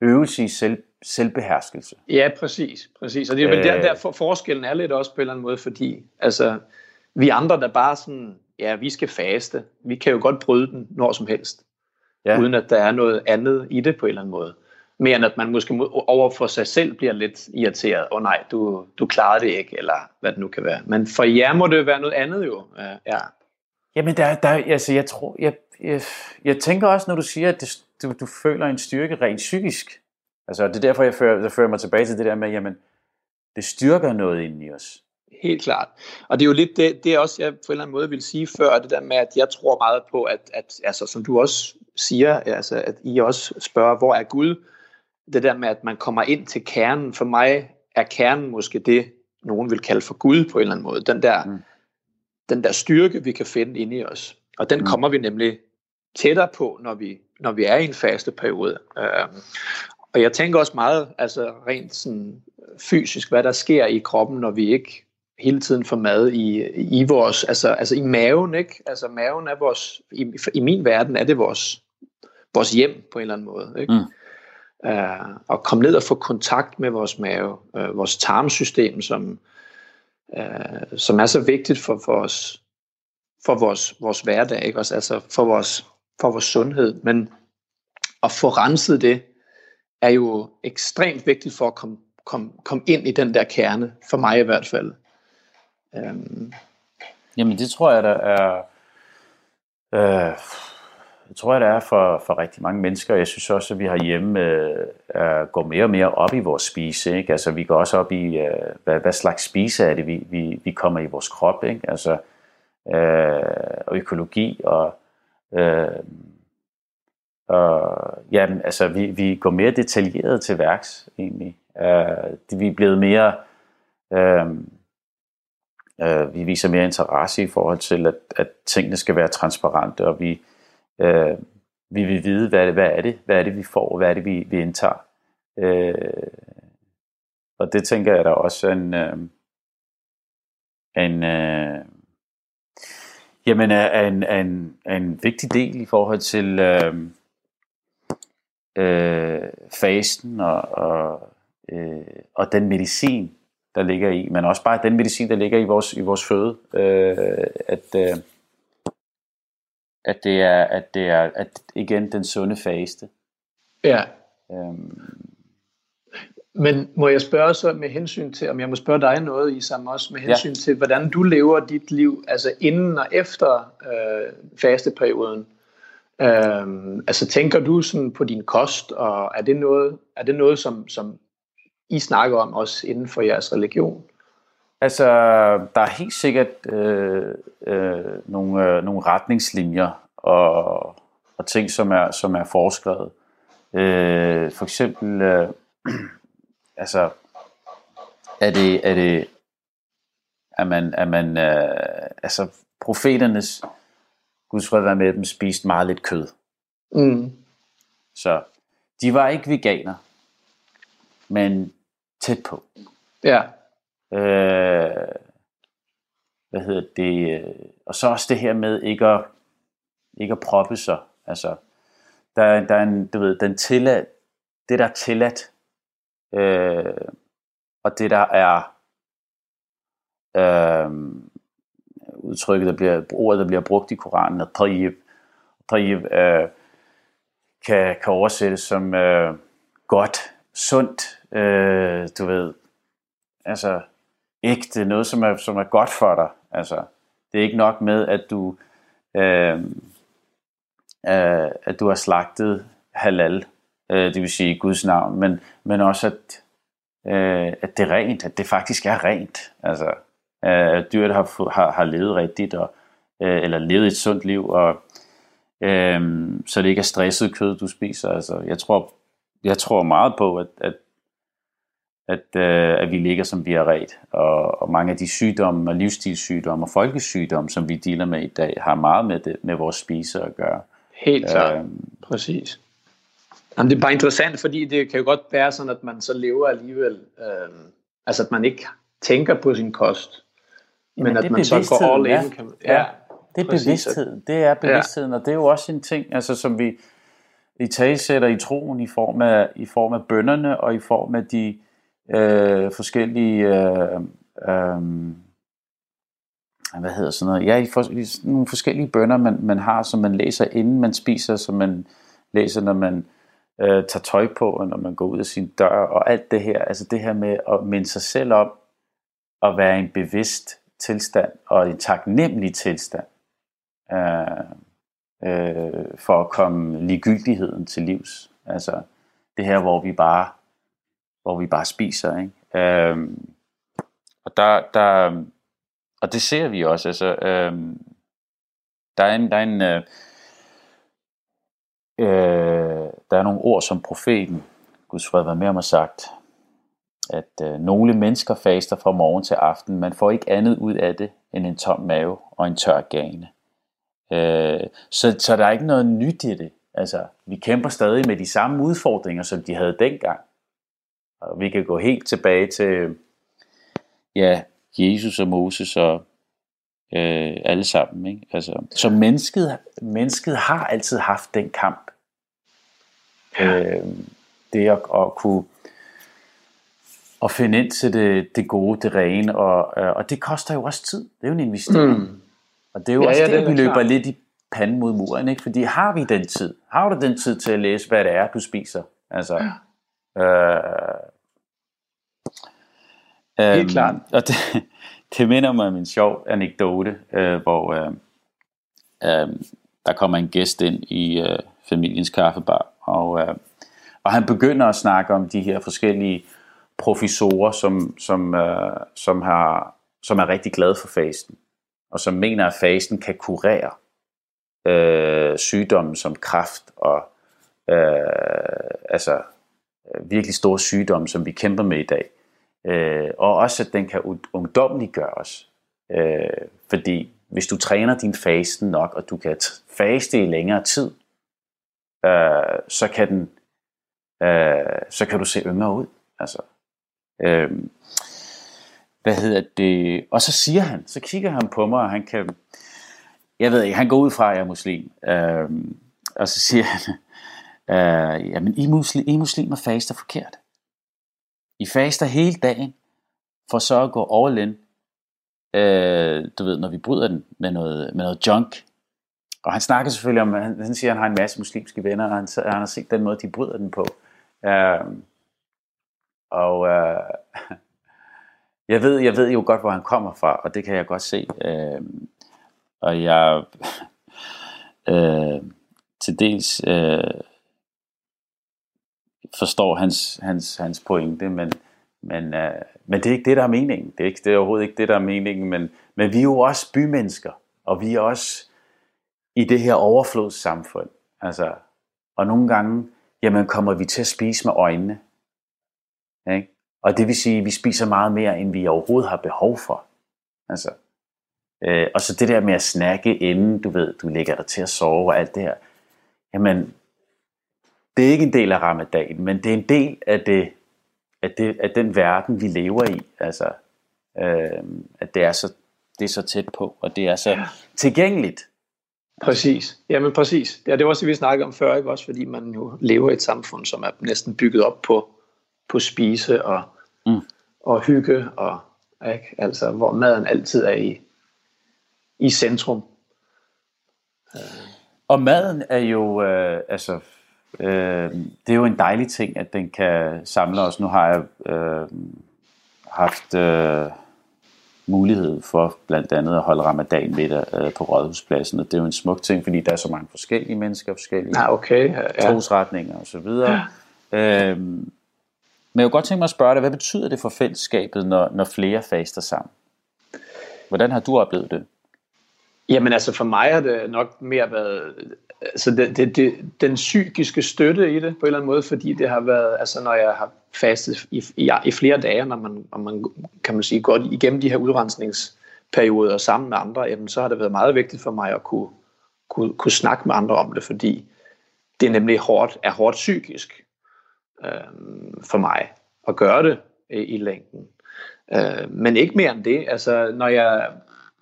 [SPEAKER 2] øvelse i selv, selvbeherskelse.
[SPEAKER 3] Ja, præcis. præcis. Og det er vel
[SPEAKER 2] Øh.
[SPEAKER 3] der, der for, forskellen er lidt også på en eller anden måde, fordi altså, vi andre, der bare sådan, ja, vi skal faste. Vi kan jo godt bryde den når som helst,
[SPEAKER 2] Ja.
[SPEAKER 3] uden at der er noget andet i det på en eller anden måde. Mere end at man måske over for sig selv bliver lidt irriteret. Åh oh, nej, du, du klarede det ikke, eller hvad det nu kan være. Men for jer må det være noget andet jo. Ja, ja.
[SPEAKER 2] Jamen, der, der, altså, jeg, tror, jeg, jeg, jeg tænker også, når du siger, at det, du, du føler en styrke rent psykisk. Altså, det er derfor, jeg fører, jeg fører mig tilbage til det der med, jamen, det styrker noget inden i os.
[SPEAKER 3] Helt klart. Og det er jo lidt det, det er også, jeg på en eller anden måde vil sige før, det der med, at jeg tror meget på, at, at altså, som du også siger, altså, at I også spørger, hvor er Gud? Det der med, at man kommer ind til kernen. For mig er kernen måske det, nogen vil kalde for Gud på en eller anden måde. Den der,
[SPEAKER 2] Mm.
[SPEAKER 3] den der styrke, vi kan finde inde i os. Og den
[SPEAKER 2] mm.
[SPEAKER 3] kommer vi nemlig tættere på, når vi, når vi er i en faste periode. Øh, og jeg tænker også meget, altså rent sådan fysisk, hvad der sker i kroppen, når vi ikke hele tiden får mad i, i vores, altså, altså i maven, ikke? Altså maven er vores, i, i min verden er det vores, vores hjem på en eller anden måde, ikke? Mm. Uh, og komme ned og få kontakt med vores mave, uh, vores tarmsystem, som, uh, som er så vigtigt for, for os, for vores, vores hverdag, ikke? Også, altså for vores, for vores sundhed. Men at få renset det, er jo ekstremt vigtigt for at komme, komme, komme ind i den der kerne, for mig i hvert fald.
[SPEAKER 2] Øhm. Jamen det tror jeg, der er... Øh, jeg tror jeg, der er for, for rigtig mange mennesker. Jeg synes også, at vi har hjemme øh, går mere og mere op i vores spise. Ikke? Altså, vi går også op i, øh, hvad, hvad slags spise er det, vi, vi, vi kommer i vores krop. Ikke? Altså, øh, og økologi og øh, og ja, altså, vi, vi går mere detaljeret til værks, egentlig. Øh, vi er blevet mere... Øh, øh, vi viser mere interesse i forhold til, at, at tingene skal være transparente, og vi, øh, vi vil vide, hvad, hvad er det, hvad er det, vi får, hvad er det, vi, vi indtager. Øh, og det tænker jeg, der også en, øh, en øh, jamen, er en, en, en vigtig del i forhold til... Uh, øh, fasten og, og, øh, og den medicin, der ligger i, men også bare den medicin, der ligger i vores, i vores føde, øh, at, øh, at det er, at det er, at igen den sunde faste.
[SPEAKER 3] Ja. Øhm. Men må jeg spørge så med hensyn til, om jeg må spørge dig noget, Isam, også med hensyn ja. til, hvordan du lever dit liv, altså inden og efter øh, fasteperioden? Øhm, altså tænker du sådan på din kost, og er det noget, er det noget som, som I snakker om også inden for jeres religion?
[SPEAKER 2] Altså, der er helt sikkert øh, øh, nogle, øh, nogle retningslinjer og, og ting, som er, som er foreskrevet. Øh, for eksempel, øh, altså, er det, er det, er man, er man øh, altså, profeternes Guds fred være med dem, spiste meget lidt kød. Mm. Så de var ikke veganer, men tæt på.
[SPEAKER 3] Ja.
[SPEAKER 2] Øh, hvad hedder det? Og så også det her med ikke at, ikke at proppe sig. Altså, der, der er en, du ved, den tilladt, det der er tilladt, øh, og det der er øh, udtrykket, der bliver, ordet, der bliver brugt i Koranen, at tayyib, tayyib øh, kan, kan oversættes som øh, godt, sundt, øh, du ved, altså ægte, noget som er, som er godt for dig. Altså, det er ikke nok med, at du, øh, øh, at du har slagtet halal, øh, det vil sige Guds navn, men, men også at, øh, at det er rent, at det faktisk er rent. Altså, at dyret har, har, har levet rigtigt, og, øh, eller levet et sundt liv, og øh, så det ikke er stresset kød, du spiser. Altså, jeg, tror, jeg tror meget på, at, at, at, øh, at vi ligger som vi er ret, og, og mange af de sygdomme, og livsstilssygdomme og folkesygdomme, som vi dealer med i dag, har meget med, det, med vores spise at gøre.
[SPEAKER 3] Helt klart, øh, præcis. Jamen, det er bare interessant, fordi det kan jo godt være sådan, at man så lever alligevel, øh, altså at man ikke tænker på sin kost, men at man så går all in. Ja. Kan, ja,
[SPEAKER 2] ja, det er bevidstheden. Det er bevidstheden, ja. og det er jo også en ting, altså, som vi i talsætter i troen i form af, i form af bønderne og i form af de øh, forskellige øh, øh, hvad hedder sådan noget, ja, i for, nogle forskellige bønder, man, man har, som man læser inden man spiser, som man læser, når man øh, tager tøj på, når man går ud af sin dør, og alt det her, altså det her med at minde sig selv om, at være en bevidst tilstand og en taknemmelig tilstand øh, øh, for at komme ligegyldigheden til livs. Altså det her, hvor vi bare, hvor vi bare spiser. Ikke? Øh, og der, der, og det ser vi også. Altså, øh, der er en, der er en øh, øh, der er nogle ord, som profeten, Guds fred være med mig sagt, at øh, nogle mennesker faster fra morgen til aften. Man får ikke andet ud af det end en tom mave og en tør gane. Øh, så, så der er ikke noget nyt i det. Altså, vi kæmper stadig med de samme udfordringer, som de havde dengang. Og vi kan gå helt tilbage til ja, Jesus og Moses og øh, alle sammen. Ikke? Altså, så mennesket, mennesket har altid haft den kamp. Ja. Øh, det at, at kunne at finde ind til det, det gode, det rene, og, øh, og det koster jo også tid. Det er jo en investering. Mm. Og det er jo ja, også ja, det, det vi løber klar. lidt i panden mod muren, ikke? Fordi har vi den tid? Har du den tid til at læse, hvad det er, du spiser? Altså, ja. øh,
[SPEAKER 3] Helt øhm, klart.
[SPEAKER 2] Og det, det minder mig om en sjov anekdote, øh, hvor øh, øh, der kommer en gæst ind i øh, familiens kaffebar, og, øh, og han begynder at snakke om de her forskellige professorer, som, som, øh, som, har, som er rigtig glade for fasten, og som mener, at fasten kan kurere øh, sygdomme som kræft og øh, altså øh, virkelig store sygdomme, som vi kæmper med i dag. Øh, og også, at den kan ungdomliggøre os. Øh, fordi hvis du træner din fasten nok, og du kan faste i længere tid, øh, så kan den øh, så kan du se yngre ud. Altså, øh, hvad hedder det? Og så siger han, så kigger han på mig, og han kan, jeg ved ikke, han går ud fra, at jeg er muslim. Øh, og så siger han, øh, jamen I, muslim, I muslimer faster forkert. I faster hele dagen, for så at gå all in. Øh, du ved, når vi bryder den med noget, med noget junk. Og han snakker selvfølgelig om, han, han siger, at han har en masse muslimske venner, og han, han har set den måde, de bryder den på. Øh, og øh, jeg, ved, jeg ved jo godt, hvor han kommer fra, og det kan jeg godt se. Øh, og jeg øh, til dels øh, forstår hans, hans, hans pointe, men, men, øh, men det er ikke det, der er meningen. Det er, ikke, det er overhovedet ikke det, der er meningen, men, men vi er jo også bymennesker, og vi er også i det her overflodssamfund. Altså, og nogle gange, jamen kommer vi til at spise med øjnene. Ikke? Og det vil sige, at vi spiser meget mere, end vi overhovedet har behov for. Altså, øh, og så det der med at snakke, inden du ved, du ligger der til at sove og alt det her. Jamen, det er ikke en del af ramadan, men det er en del af, det, af, det, af den verden, vi lever i. Altså, øh, at det er, så, det er så tæt på, og det er så tilgængeligt.
[SPEAKER 3] Præcis. Jamen præcis. Ja, det var også det, vi snakkede om før, ikke? også fordi man jo lever i et samfund, som er næsten bygget op på, på spise og, mm. og hygge, og, ikke? Altså, hvor maden altid er i, i centrum.
[SPEAKER 2] Og maden er jo, øh, altså Øh, det er jo en dejlig ting, at den kan samle os. Nu har jeg øh, haft øh, mulighed for blandt andet at holde ramadan middag øh, på Rådhuspladsen, og det er jo en smuk ting, fordi der er så mange forskellige mennesker, forskellige
[SPEAKER 3] ja, okay. ja,
[SPEAKER 2] trosretninger osv. Ja. Øh, men jeg kunne godt tænke mig at spørge dig, hvad betyder det for fællesskabet, når, når flere faster sammen? Hvordan har du oplevet det?
[SPEAKER 3] Jamen altså for mig har det nok mere været altså det, det, det, den psykiske støtte i det på en eller anden måde, fordi det har været, altså når jeg har fastet i, i, i flere dage, når man, når man kan man sige, går igennem de her udrensningsperioder sammen med andre, jamen, så har det været meget vigtigt for mig at kunne, kunne, kunne snakke med andre om det, fordi det er nemlig hårdt, er hårdt psykisk øh, for mig at gøre det i, i længden. Øh, men ikke mere end det. Altså, når jeg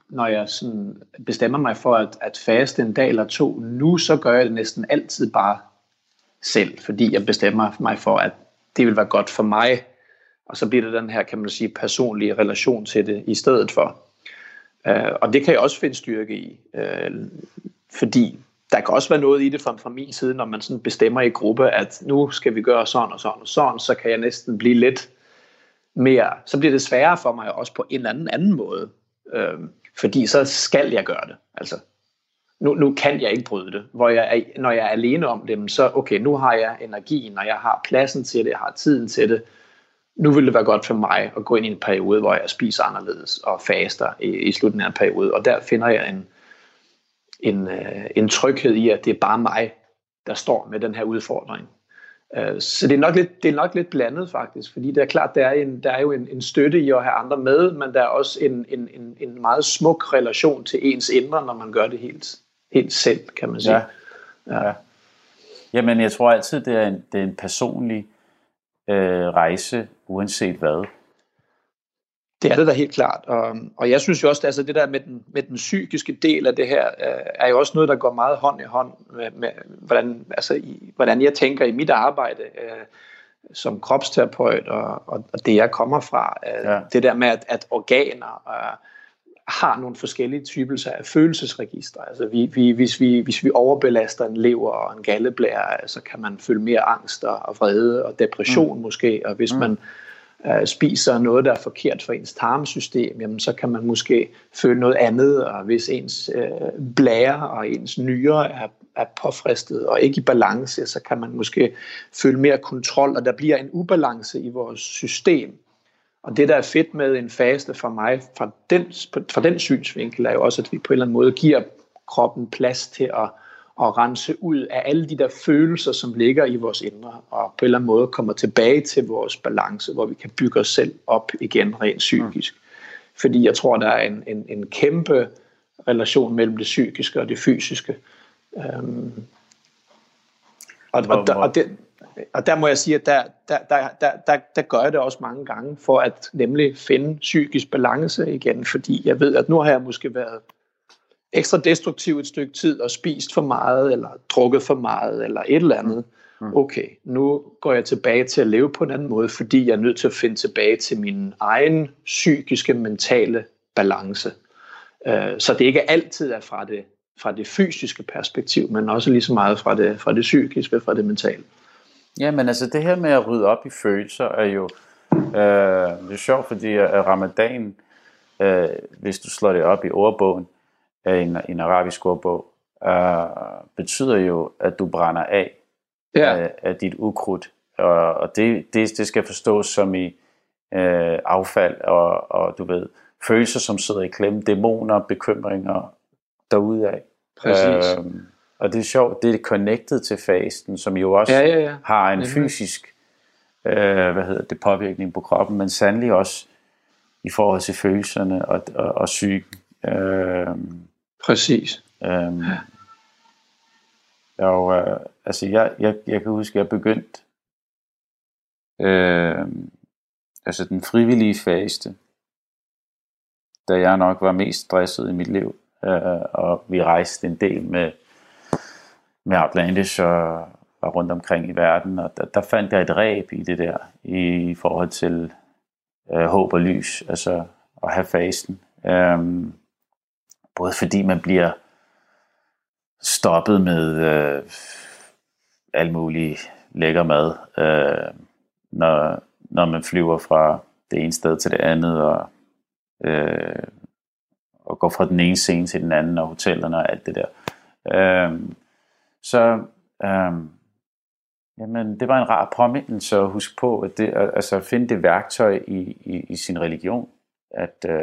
[SPEAKER 3] når jeg sådan bestemmer mig for at, at faste en dag eller to, nu så gør jeg det næsten altid bare selv, fordi jeg bestemmer mig for, at det vil være godt for mig, og så bliver det den her, kan man sige, personlige relation til det i stedet for. Øh, og det kan jeg også finde styrke i, øh, fordi der kan også være noget i det fra, fra min side, når man sådan bestemmer i gruppe, at nu skal vi gøre sådan og sådan og sådan, så kan jeg næsten blive lidt mere, så bliver det sværere for mig også på en eller anden anden måde. Øh, fordi så skal jeg gøre det. Altså, nu, nu kan jeg ikke bryde det. Hvor jeg er, når jeg er alene om det, så okay, nu har jeg energien, og jeg har pladsen til det, jeg har tiden til det. Nu vil det være godt for mig at gå ind i en periode, hvor jeg spiser anderledes og faster i, i slutningen af en periode. Og der finder jeg en, en, øh, en tryghed i, at det er bare mig, der står med den her udfordring. Øh, så det er, nok lidt, det er nok lidt blandet faktisk, fordi det er klart, der er, en, der er jo en, en støtte i at have andre med, men der er også en, en, en, en meget smuk relation til ens indre, når man gør det helt, helt selv, kan man sige. Ja.
[SPEAKER 2] Ja. ja. Jamen, jeg tror altid, det er en, det er en personlig øh, rejse, uanset hvad.
[SPEAKER 3] Det er det da helt klart, og, og jeg synes jo også, at altså det der med den, med den psykiske del af det her, øh, er jo også noget, der går meget hånd i hånd med, med hvordan, altså i, hvordan jeg tænker i mit arbejde øh, som kropsterapeut, og, og, og det jeg kommer fra. Øh, ja. Det der med, at, at organer øh, har nogle forskellige typer af følelsesregister. Altså vi, vi, hvis, vi, hvis vi overbelaster en lever og en galleblære, så kan man føle mere angst og vrede og depression mm. måske, og hvis mm. man øh, spiser noget, der er forkert for ens tarmsystem, jamen så kan man måske føle noget andet, og hvis ens øh, blære og ens nyre er, er påfristet og ikke i balance, så kan man måske føle mere kontrol, og der bliver en ubalance i vores system. Og det, der er fedt med en faste for mig, fra den, fra den synsvinkel, er jo også, at vi på en eller anden måde giver kroppen plads til at at rense ud af alle de der følelser, som ligger i vores indre, og på en eller anden måde kommer tilbage til vores balance, hvor vi kan bygge os selv op igen rent psykisk. Mm. Fordi jeg tror, der er en, en, en kæmpe relation mellem det psykiske og det fysiske. Øhm, og, og, og, og, det, og der må jeg sige, at der, der, der, der, der, der gør jeg det også mange gange, for at nemlig finde psykisk balance igen, fordi jeg ved, at nu har jeg måske været ekstra destruktiv et stykke tid og spist for meget, eller drukket for meget, eller et eller andet. Mm. Okay, nu går jeg tilbage til at leve på en anden måde, fordi jeg er nødt til at finde tilbage til min egen psykiske, mentale balance. Øh, så det ikke altid er fra det, fra det fysiske perspektiv, men også lige så meget fra det, fra det psykiske, fra det mentale.
[SPEAKER 2] Ja, men altså det her med at rydde op i følelser er jo øh, det er sjovt, fordi at ramadan, øh, hvis du slår det op i ordbogen, af en, en arabisk ordbog, øh, betyder jo, at du brænder af ja. af, af dit ukrudt. Og, og det, det, det skal forstås som i øh, affald og, og du ved, følelser, som sidder i klemme, dæmoner, bekymringer derudaf.
[SPEAKER 3] Præcis.
[SPEAKER 2] Øh, og det er sjovt, det er connected til fasten, som jo også
[SPEAKER 3] ja, ja, ja.
[SPEAKER 2] har en fysisk øh, hvad hedder det, påvirkning på kroppen, men sandelig også i forhold til følelserne og, og, og psyken. Øh,
[SPEAKER 3] Præcis.
[SPEAKER 2] Øhm, og, øh, altså jeg, jeg, jeg kan huske, at jeg begyndte øh, altså den frivillige faste, da jeg nok var mest stresset i mit liv, øh, og vi rejste en del med, med Outlandish og, og rundt omkring i verden, og der, der fandt jeg et ræb i det der, i forhold til øh, håb og lys, altså at have fasten. Øh, Både fordi man bliver stoppet med øh, al mulig lækker mad, øh, når, når man flyver fra det ene sted til det andet, og, øh, og går fra den ene scene til den anden, og hotellerne og alt det der. Øh, så øh, jamen, det var en rar påmindelse at huske på, at det, altså at finde det værktøj i, i, i sin religion, at, øh,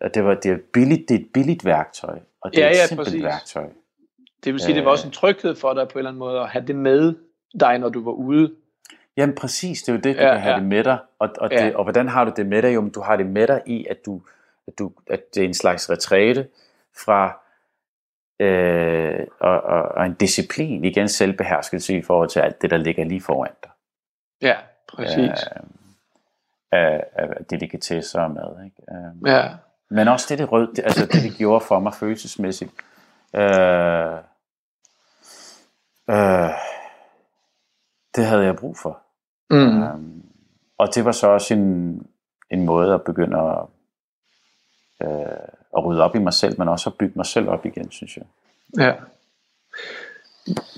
[SPEAKER 2] at det, var, det, er billigt, det er et billigt værktøj, og det ja, er et ja, simpelt præcis. værktøj.
[SPEAKER 3] Det vil sige, det var også en tryghed for dig på en eller anden måde at have det med dig, når du var ude.
[SPEAKER 2] Jamen præcis, det er jo det, du ja, kan have ja. det med dig. Og, og, ja. det, og hvordan har du det med dig? Jo, men du har det med dig i, at, du, at, du, at det er en slags retræte fra øh, og, og, og en disciplin, igen selvbeherskelse i forhold til alt det, der ligger lige foran dig.
[SPEAKER 3] Ja, præcis. Øh,
[SPEAKER 2] af, af delikatesser og mad. Ikke?
[SPEAKER 3] Um, ja.
[SPEAKER 2] Men også det, det rød, det, altså det, det gjorde for mig følelsesmæssigt. Uh, uh, det havde jeg brug for.
[SPEAKER 3] Mm. Um,
[SPEAKER 2] og det var så også en, en måde at begynde at, uh, at rydde op i mig selv, men også at bygge mig selv op igen, synes jeg.
[SPEAKER 3] Ja.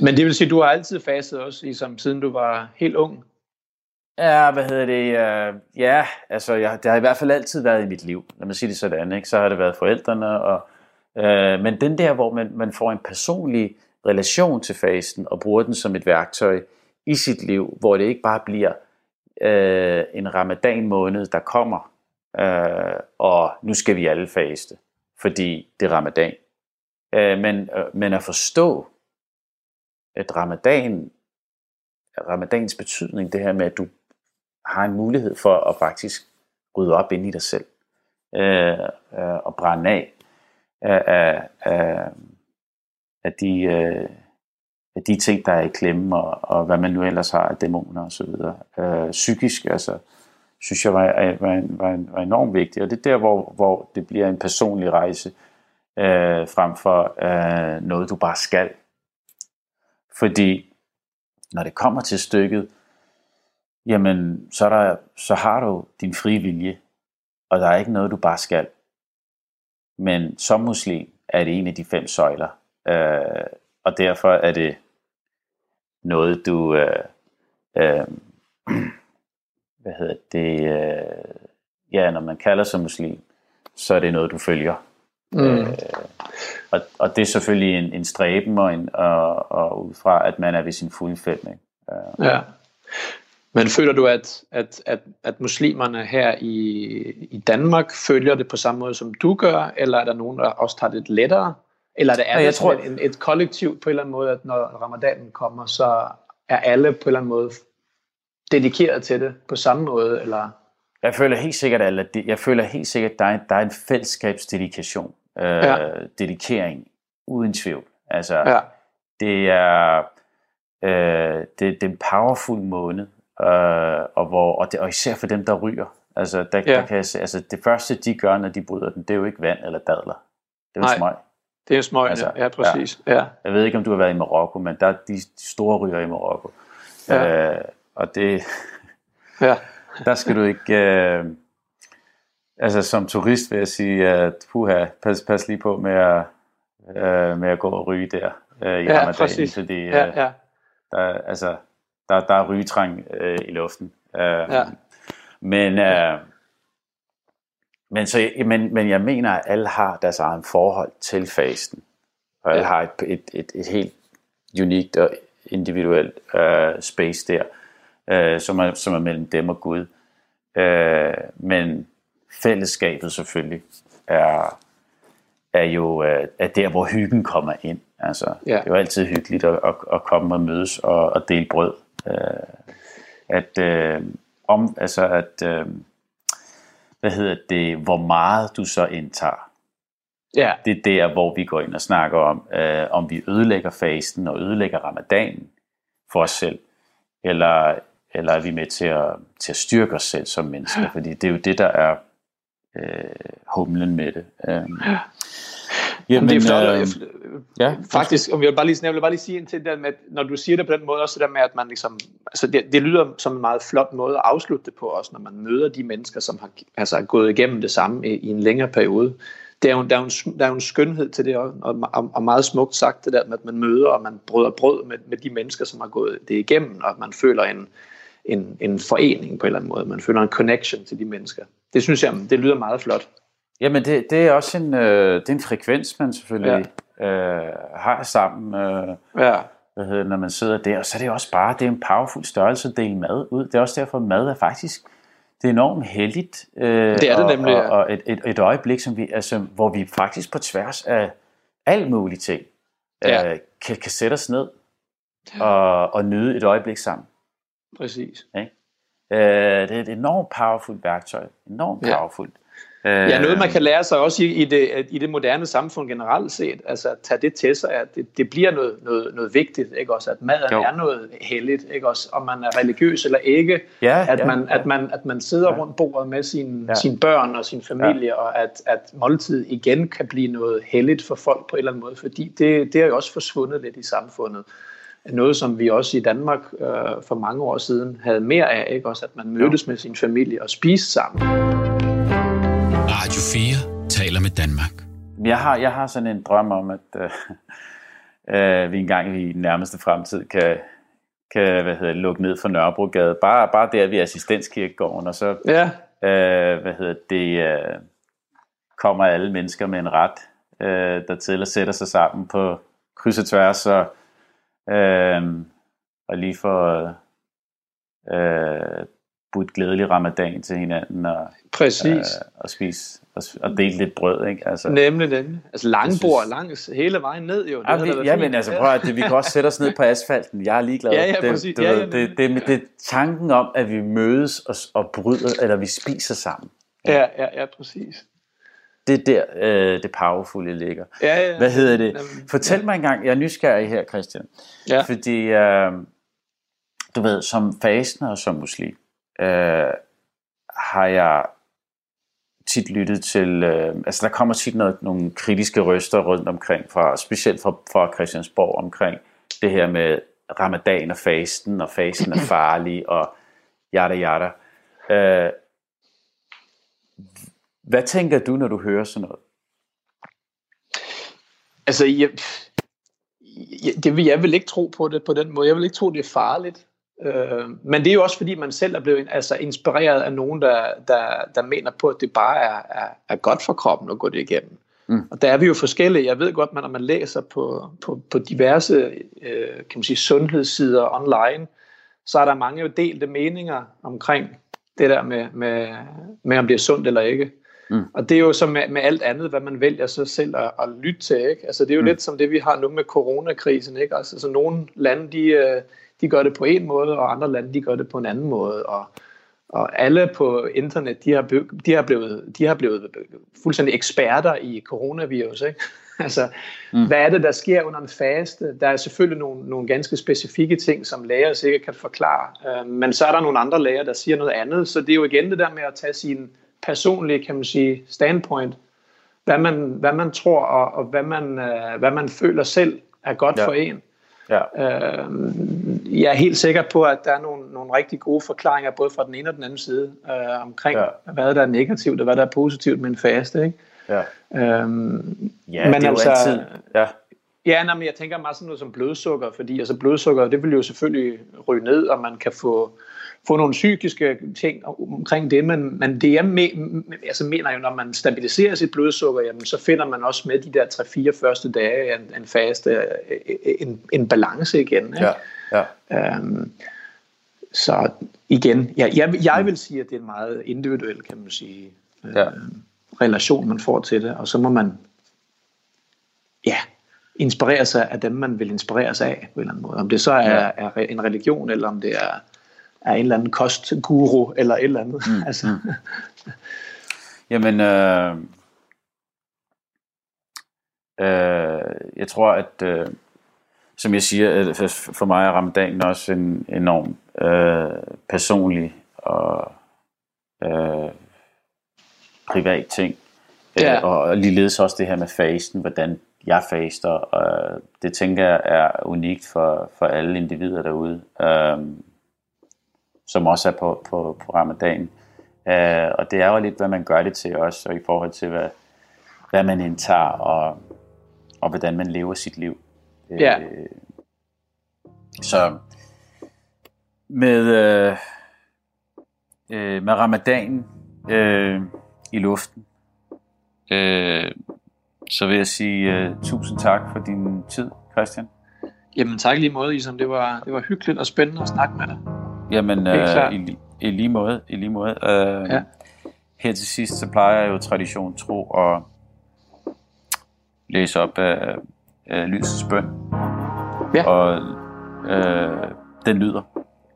[SPEAKER 3] Men det vil sige, at du har altid faset også, i, som siden du var helt ung?
[SPEAKER 2] Ja, hvad hedder det? Uh, ja, altså jeg, det har i hvert fald altid været i mit liv, når man siger det sådan, ikke? så har det været forældrene, og, øh, men den der, hvor man, man får en personlig relation til fasten, og bruger den som et værktøj i sit liv, hvor det ikke bare bliver øh, en ramadan måned, der kommer, øh, og nu skal vi alle faste, fordi det er ramadan. Øh, men, øh, men at forstå, at ramadan ramadans betydning, det her med, at du har en mulighed for at faktisk rydde op ind i dig selv øh, øh, og brænde af af, af, af de, øh, af de ting, der er i klemme, og, og hvad man nu ellers har af dæmoner og så videre. Øh, psykisk, altså, synes jeg var, øh, var, var, var enormt vigtigt, og det er der, hvor, hvor det bliver en personlig rejse, øh, frem for øh, noget, du bare skal. Fordi når det kommer til stykket, jamen så, er der, så har du din frie vilje, og der er ikke noget, du bare skal. Men som muslim er det en af de fem søjler, øh, og derfor er det noget, du, øh, øh, hvad hedder det, øh, ja, når man kalder sig muslim, så er det noget, du følger. Mm. Øh, og, og det er selvfølgelig en, en stræben og, en, og, og ud fra, at man er ved sin fulde fem. Ikke?
[SPEAKER 3] Øh. Ja. Men føler du, at, at, at, at muslimerne her i, i Danmark følger det på samme måde, som du gør, eller er der nogen, der også tager det lettere? Eller er det, er ja, jeg tror, et, et kollektiv på en eller anden måde, at når ramadanen kommer, så er alle på en eller anden måde dedikeret til det på samme måde? Eller?
[SPEAKER 2] Jeg føler helt sikkert, at jeg føler helt sikkert, at der er, der er en fællesskabsdedikation, øh, ja. dedikering, uden tvivl. Altså, ja. det er øh, det, det er en powerful måned, øh, og, hvor, og, det, og især for dem, der ryger. Altså, der, ja. der kan altså, det første, de gør, når de bryder den, det er jo ikke vand eller dadler. Det er jo smøg.
[SPEAKER 3] Det er smøg, altså, ja, præcis. Ja. Ja.
[SPEAKER 2] Jeg ved ikke, om du har været i Marokko, men der er de store ryger i Marokko. Ja. Øh, og det, ja. der skal du ikke, øh, altså som turist vil jeg sige, at puha, pas, pas lige på med at, øh, med at gå og ryge der øh, i ja, Ramadan, præcis. fordi øh, ja, ja. Der, altså, der, der er rygetræng øh, i luften. Øh, ja. Men, øh, men, så, men, men jeg mener, at alle har deres egen forhold til fasten. Og alle ja. har et, et, et, et helt unikt og individuelt øh, space der øh, som, er, som er mellem dem og Gud. Øh, men fællesskabet selvfølgelig er, er jo øh, er der, hvor hyggen kommer ind. Altså, ja. Det er jo altid hyggeligt at, at, at komme og mødes og, og dele brød. Øh, at, øh, om, altså at, øh, hvad hedder det, hvor meget du så indtager. Ja. Det er der, hvor vi går ind og snakker om, øh, om vi ødelægger fasten og ødelægger ramadanen for os selv, eller eller er vi med til at, til at styrke os selv som mennesker? Fordi det er jo det, der er øh, humlen med det. Øh, ja.
[SPEAKER 3] Jamen, det er flot. Øh, ja, faktisk, om jeg vil bare lige, jeg vil bare lige sige til det med, at når du siger det på den måde, også det der med, at man ligesom, altså det, det lyder som en meget flot måde at afslutte det på også, når man møder de mennesker, som har altså, gået igennem det samme i, i en længere periode. Det er jo, der, er jo en, der er jo en skønhed til det og, og, og meget smukt sagt det der med, at man møder, og man bryder brød med, med de mennesker, som har gået det igennem, og at man føler en, en, en forening på en eller anden måde. Man føler en connection til de mennesker. Det synes jeg, det lyder meget flot.
[SPEAKER 2] Jamen det, det er også en, øh, det er en frekvens, man selvfølgelig ja. øh, har sammen, øh, ja. hvad hedder, når man sidder der. Og så er det også bare, det er en powerful størrelse at dele mad ud. Det er også derfor, mad er faktisk det er enormt heldigt.
[SPEAKER 3] Øh, det er det nemlig,
[SPEAKER 2] ja. og, og et, et, et øjeblik, som vi, altså, hvor vi faktisk på tværs af alle mulige ting ja. øh, kan, kan sætte os ned og, og nyde et øjeblik sammen.
[SPEAKER 3] Præcis.
[SPEAKER 2] Ikke? Øh, det er et enormt powerfult værktøj. Enormt powerfult.
[SPEAKER 3] Ja. Ja, noget man kan lære sig også i, i, det, i det moderne samfund generelt set, altså at tage det til sig, at det, det bliver noget, noget, noget vigtigt, ikke også, at maden jo. er noget helligt, ikke også, om man er religiøs eller ikke, ja, at, ja, man, ja. at, man, at man sidder ja. rundt bordet med sine ja. sin børn og sin familie, ja. og at, at måltid igen kan blive noget helligt for folk på en eller anden måde, fordi det, det er jo også forsvundet lidt i samfundet noget, som vi også i Danmark øh, for mange år siden havde mere af, ikke? Også at man mødtes med sin familie og spiste sammen.
[SPEAKER 1] Radio 4 taler med Danmark.
[SPEAKER 2] Jeg har, jeg har sådan en drøm om, at øh, øh, vi engang i den nærmeste fremtid kan, kan hvad hedder, lukke ned for Nørrebrogade. Bare, bare der ved assistenskirkegården, og så ja. øh, hvad hedder det, øh, kommer alle mennesker med en ret, øh, der til at sætte sig sammen på kryds og tværs, og øh, og lige få øh, budt glædelig ramadan til hinanden og,
[SPEAKER 3] Præcis. Øh,
[SPEAKER 2] og spise og, og dele lidt brød, ikke?
[SPEAKER 3] Altså, nemlig, nemlig. Altså langbord synes... langs hele vejen ned, jo.
[SPEAKER 2] Det ja, vi, ja men altså prøv at det, vi kan også sætte os ned på asfalten. Jeg er ligeglad.
[SPEAKER 3] Ja, ja, præcis. Det, du, ja, ja,
[SPEAKER 2] det, det, det, det, tanken om, at vi mødes og, og bryder, eller vi spiser sammen.
[SPEAKER 3] Ja, ja, ja, ja præcis.
[SPEAKER 2] det er der, øh, det powerfulde ligger.
[SPEAKER 3] Ja, ja.
[SPEAKER 2] Hvad hedder det? Fortæl mig engang, jeg er nysgerrig her, Christian.
[SPEAKER 3] Ja.
[SPEAKER 2] Fordi, øh, du ved, som fasen og som muslim, øh, har jeg tit lyttet til, øh, altså der kommer tit noget, nogle kritiske røster rundt omkring, fra, specielt fra, fra Christiansborg omkring det her med ramadan og fasten, og fasten er farlig, og jada jada. Øh, hvad tænker du, når du hører sådan noget?
[SPEAKER 3] Altså, jeg, jeg, det vil jeg vil ikke tro på det på den måde. Jeg vil ikke tro, det er farligt. Øh, men det er jo også fordi, man selv er blevet altså, inspireret af nogen, der, der, der mener på, at det bare er, er, er godt for kroppen at gå det igennem. Mm. Og der er vi jo forskellige. Jeg ved godt, at når man læser på, på, på diverse øh, kan man sige, sundhedssider online, så er der mange delte meninger omkring det der med, med, med om det er sundt eller ikke. Mm. Og det er jo som med, med alt andet, hvad man vælger sig selv at, at lytte til. Ikke? Altså, det er jo mm. lidt som det, vi har nu med coronakrisen. Ikke? Altså, så nogle lande, de, øh, de gør det på en måde, og andre lande, de gør det på en anden måde. Og, og alle på internet, de har, de har, blevet, de har blevet fuldstændig eksperter i coronavirus. Ikke? altså, mm. hvad er det, der sker under en faste? Der er selvfølgelig nogle, nogle ganske specifikke ting, som læger sikkert kan forklare. Uh, men så er der nogle andre læger, der siger noget andet. Så det er jo igen det der med at tage sin personlige, kan man sige, standpoint. Hvad man, hvad man tror, og, og hvad, man, uh, hvad man føler selv er godt ja. for en. Ja. Øh, jeg er helt sikker på, at der er nogle, nogle rigtig gode forklaringer, både fra den ene og den anden side, øh, omkring ja. hvad der er negativt, og hvad der er positivt med en faste. Ikke? Ja,
[SPEAKER 2] øhm, ja men det er altså, jo altid... Ja.
[SPEAKER 3] Ja, nej, men jeg tænker meget sådan noget som blodsukker, fordi altså blodsukker, det vil jo selvfølgelig ryge ned, og man kan få få nogle psykiske ting omkring det, men, men det jeg me, altså mener jo, når man stabiliserer sit blodsukker, jamen, så finder man også med de der 3-4 første dage en, en faste, en, en balance igen. Ikke? Ja, ja. Øhm, så igen, jeg, jeg, jeg vil sige, at det er en meget individuel, kan man sige, øh, ja. relation, man får til det, og så må man ja, inspirere sig af dem, man vil inspirere sig af på en eller anden måde. Om det så er, ja. er en religion, eller om det er er en eller anden kostguru eller et eller andet. Mm, altså. mm.
[SPEAKER 2] Jamen, øh, øh, jeg tror, at øh, som jeg siger, for, mig er ramadanen også en enorm øh, personlig og øh, privat ting. Ja. Øh, og ligeledes også det her med fasten, hvordan jeg faster. Og det tænker jeg er unikt for, for alle individer derude. Øh, som også er på, på, på ramadan. Uh, og det er jo lidt, hvad man gør det til også, og i forhold til, hvad, hvad man indtager, og, og hvordan man lever sit liv.
[SPEAKER 3] Ja.
[SPEAKER 2] Uh, så med, uh, uh, med ramadan uh, i luften, uh, så vil jeg sige uh, tusind tak for din tid, Christian.
[SPEAKER 3] Jamen tak lige måde, Isam. Det var, det var hyggeligt og spændende at snakke med dig.
[SPEAKER 2] Jamen, øh, i, i lige måde. I lige måde. Øh, ja. Her til sidst, så plejer jeg jo tradition tro at læse op af, af lysets bøn. Ja. Og øh, den lyder,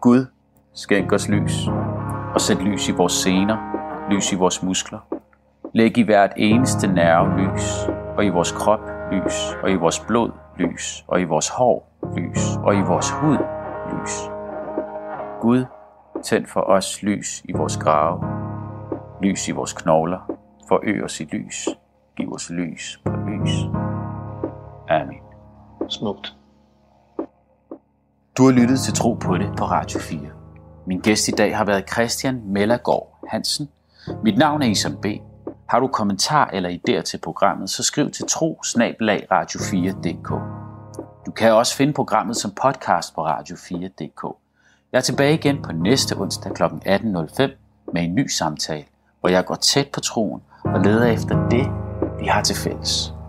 [SPEAKER 2] Gud, skænk os lys, og sæt lys i vores sener, lys i vores muskler. Læg i hvert eneste nerve lys, og i vores krop lys, og i vores blod lys, og i vores hår lys, og i vores hud lys Gud, tænd for os lys i vores grave, lys i vores knogler, forøg os i lys, giv os lys på lys. Amen.
[SPEAKER 3] Smukt.
[SPEAKER 4] Du har lyttet til Tro på det på Radio 4. Min gæst i dag har været Christian Mellergaard Hansen. Mit navn er Isam B. Har du kommentar eller idéer til programmet, så skriv til tro radio4.dk. Du kan også finde programmet som podcast på radio4.dk. Jeg er tilbage igen på næste onsdag kl. 18.05 med en ny samtale, hvor jeg går tæt på troen og leder efter det, vi har til fælles.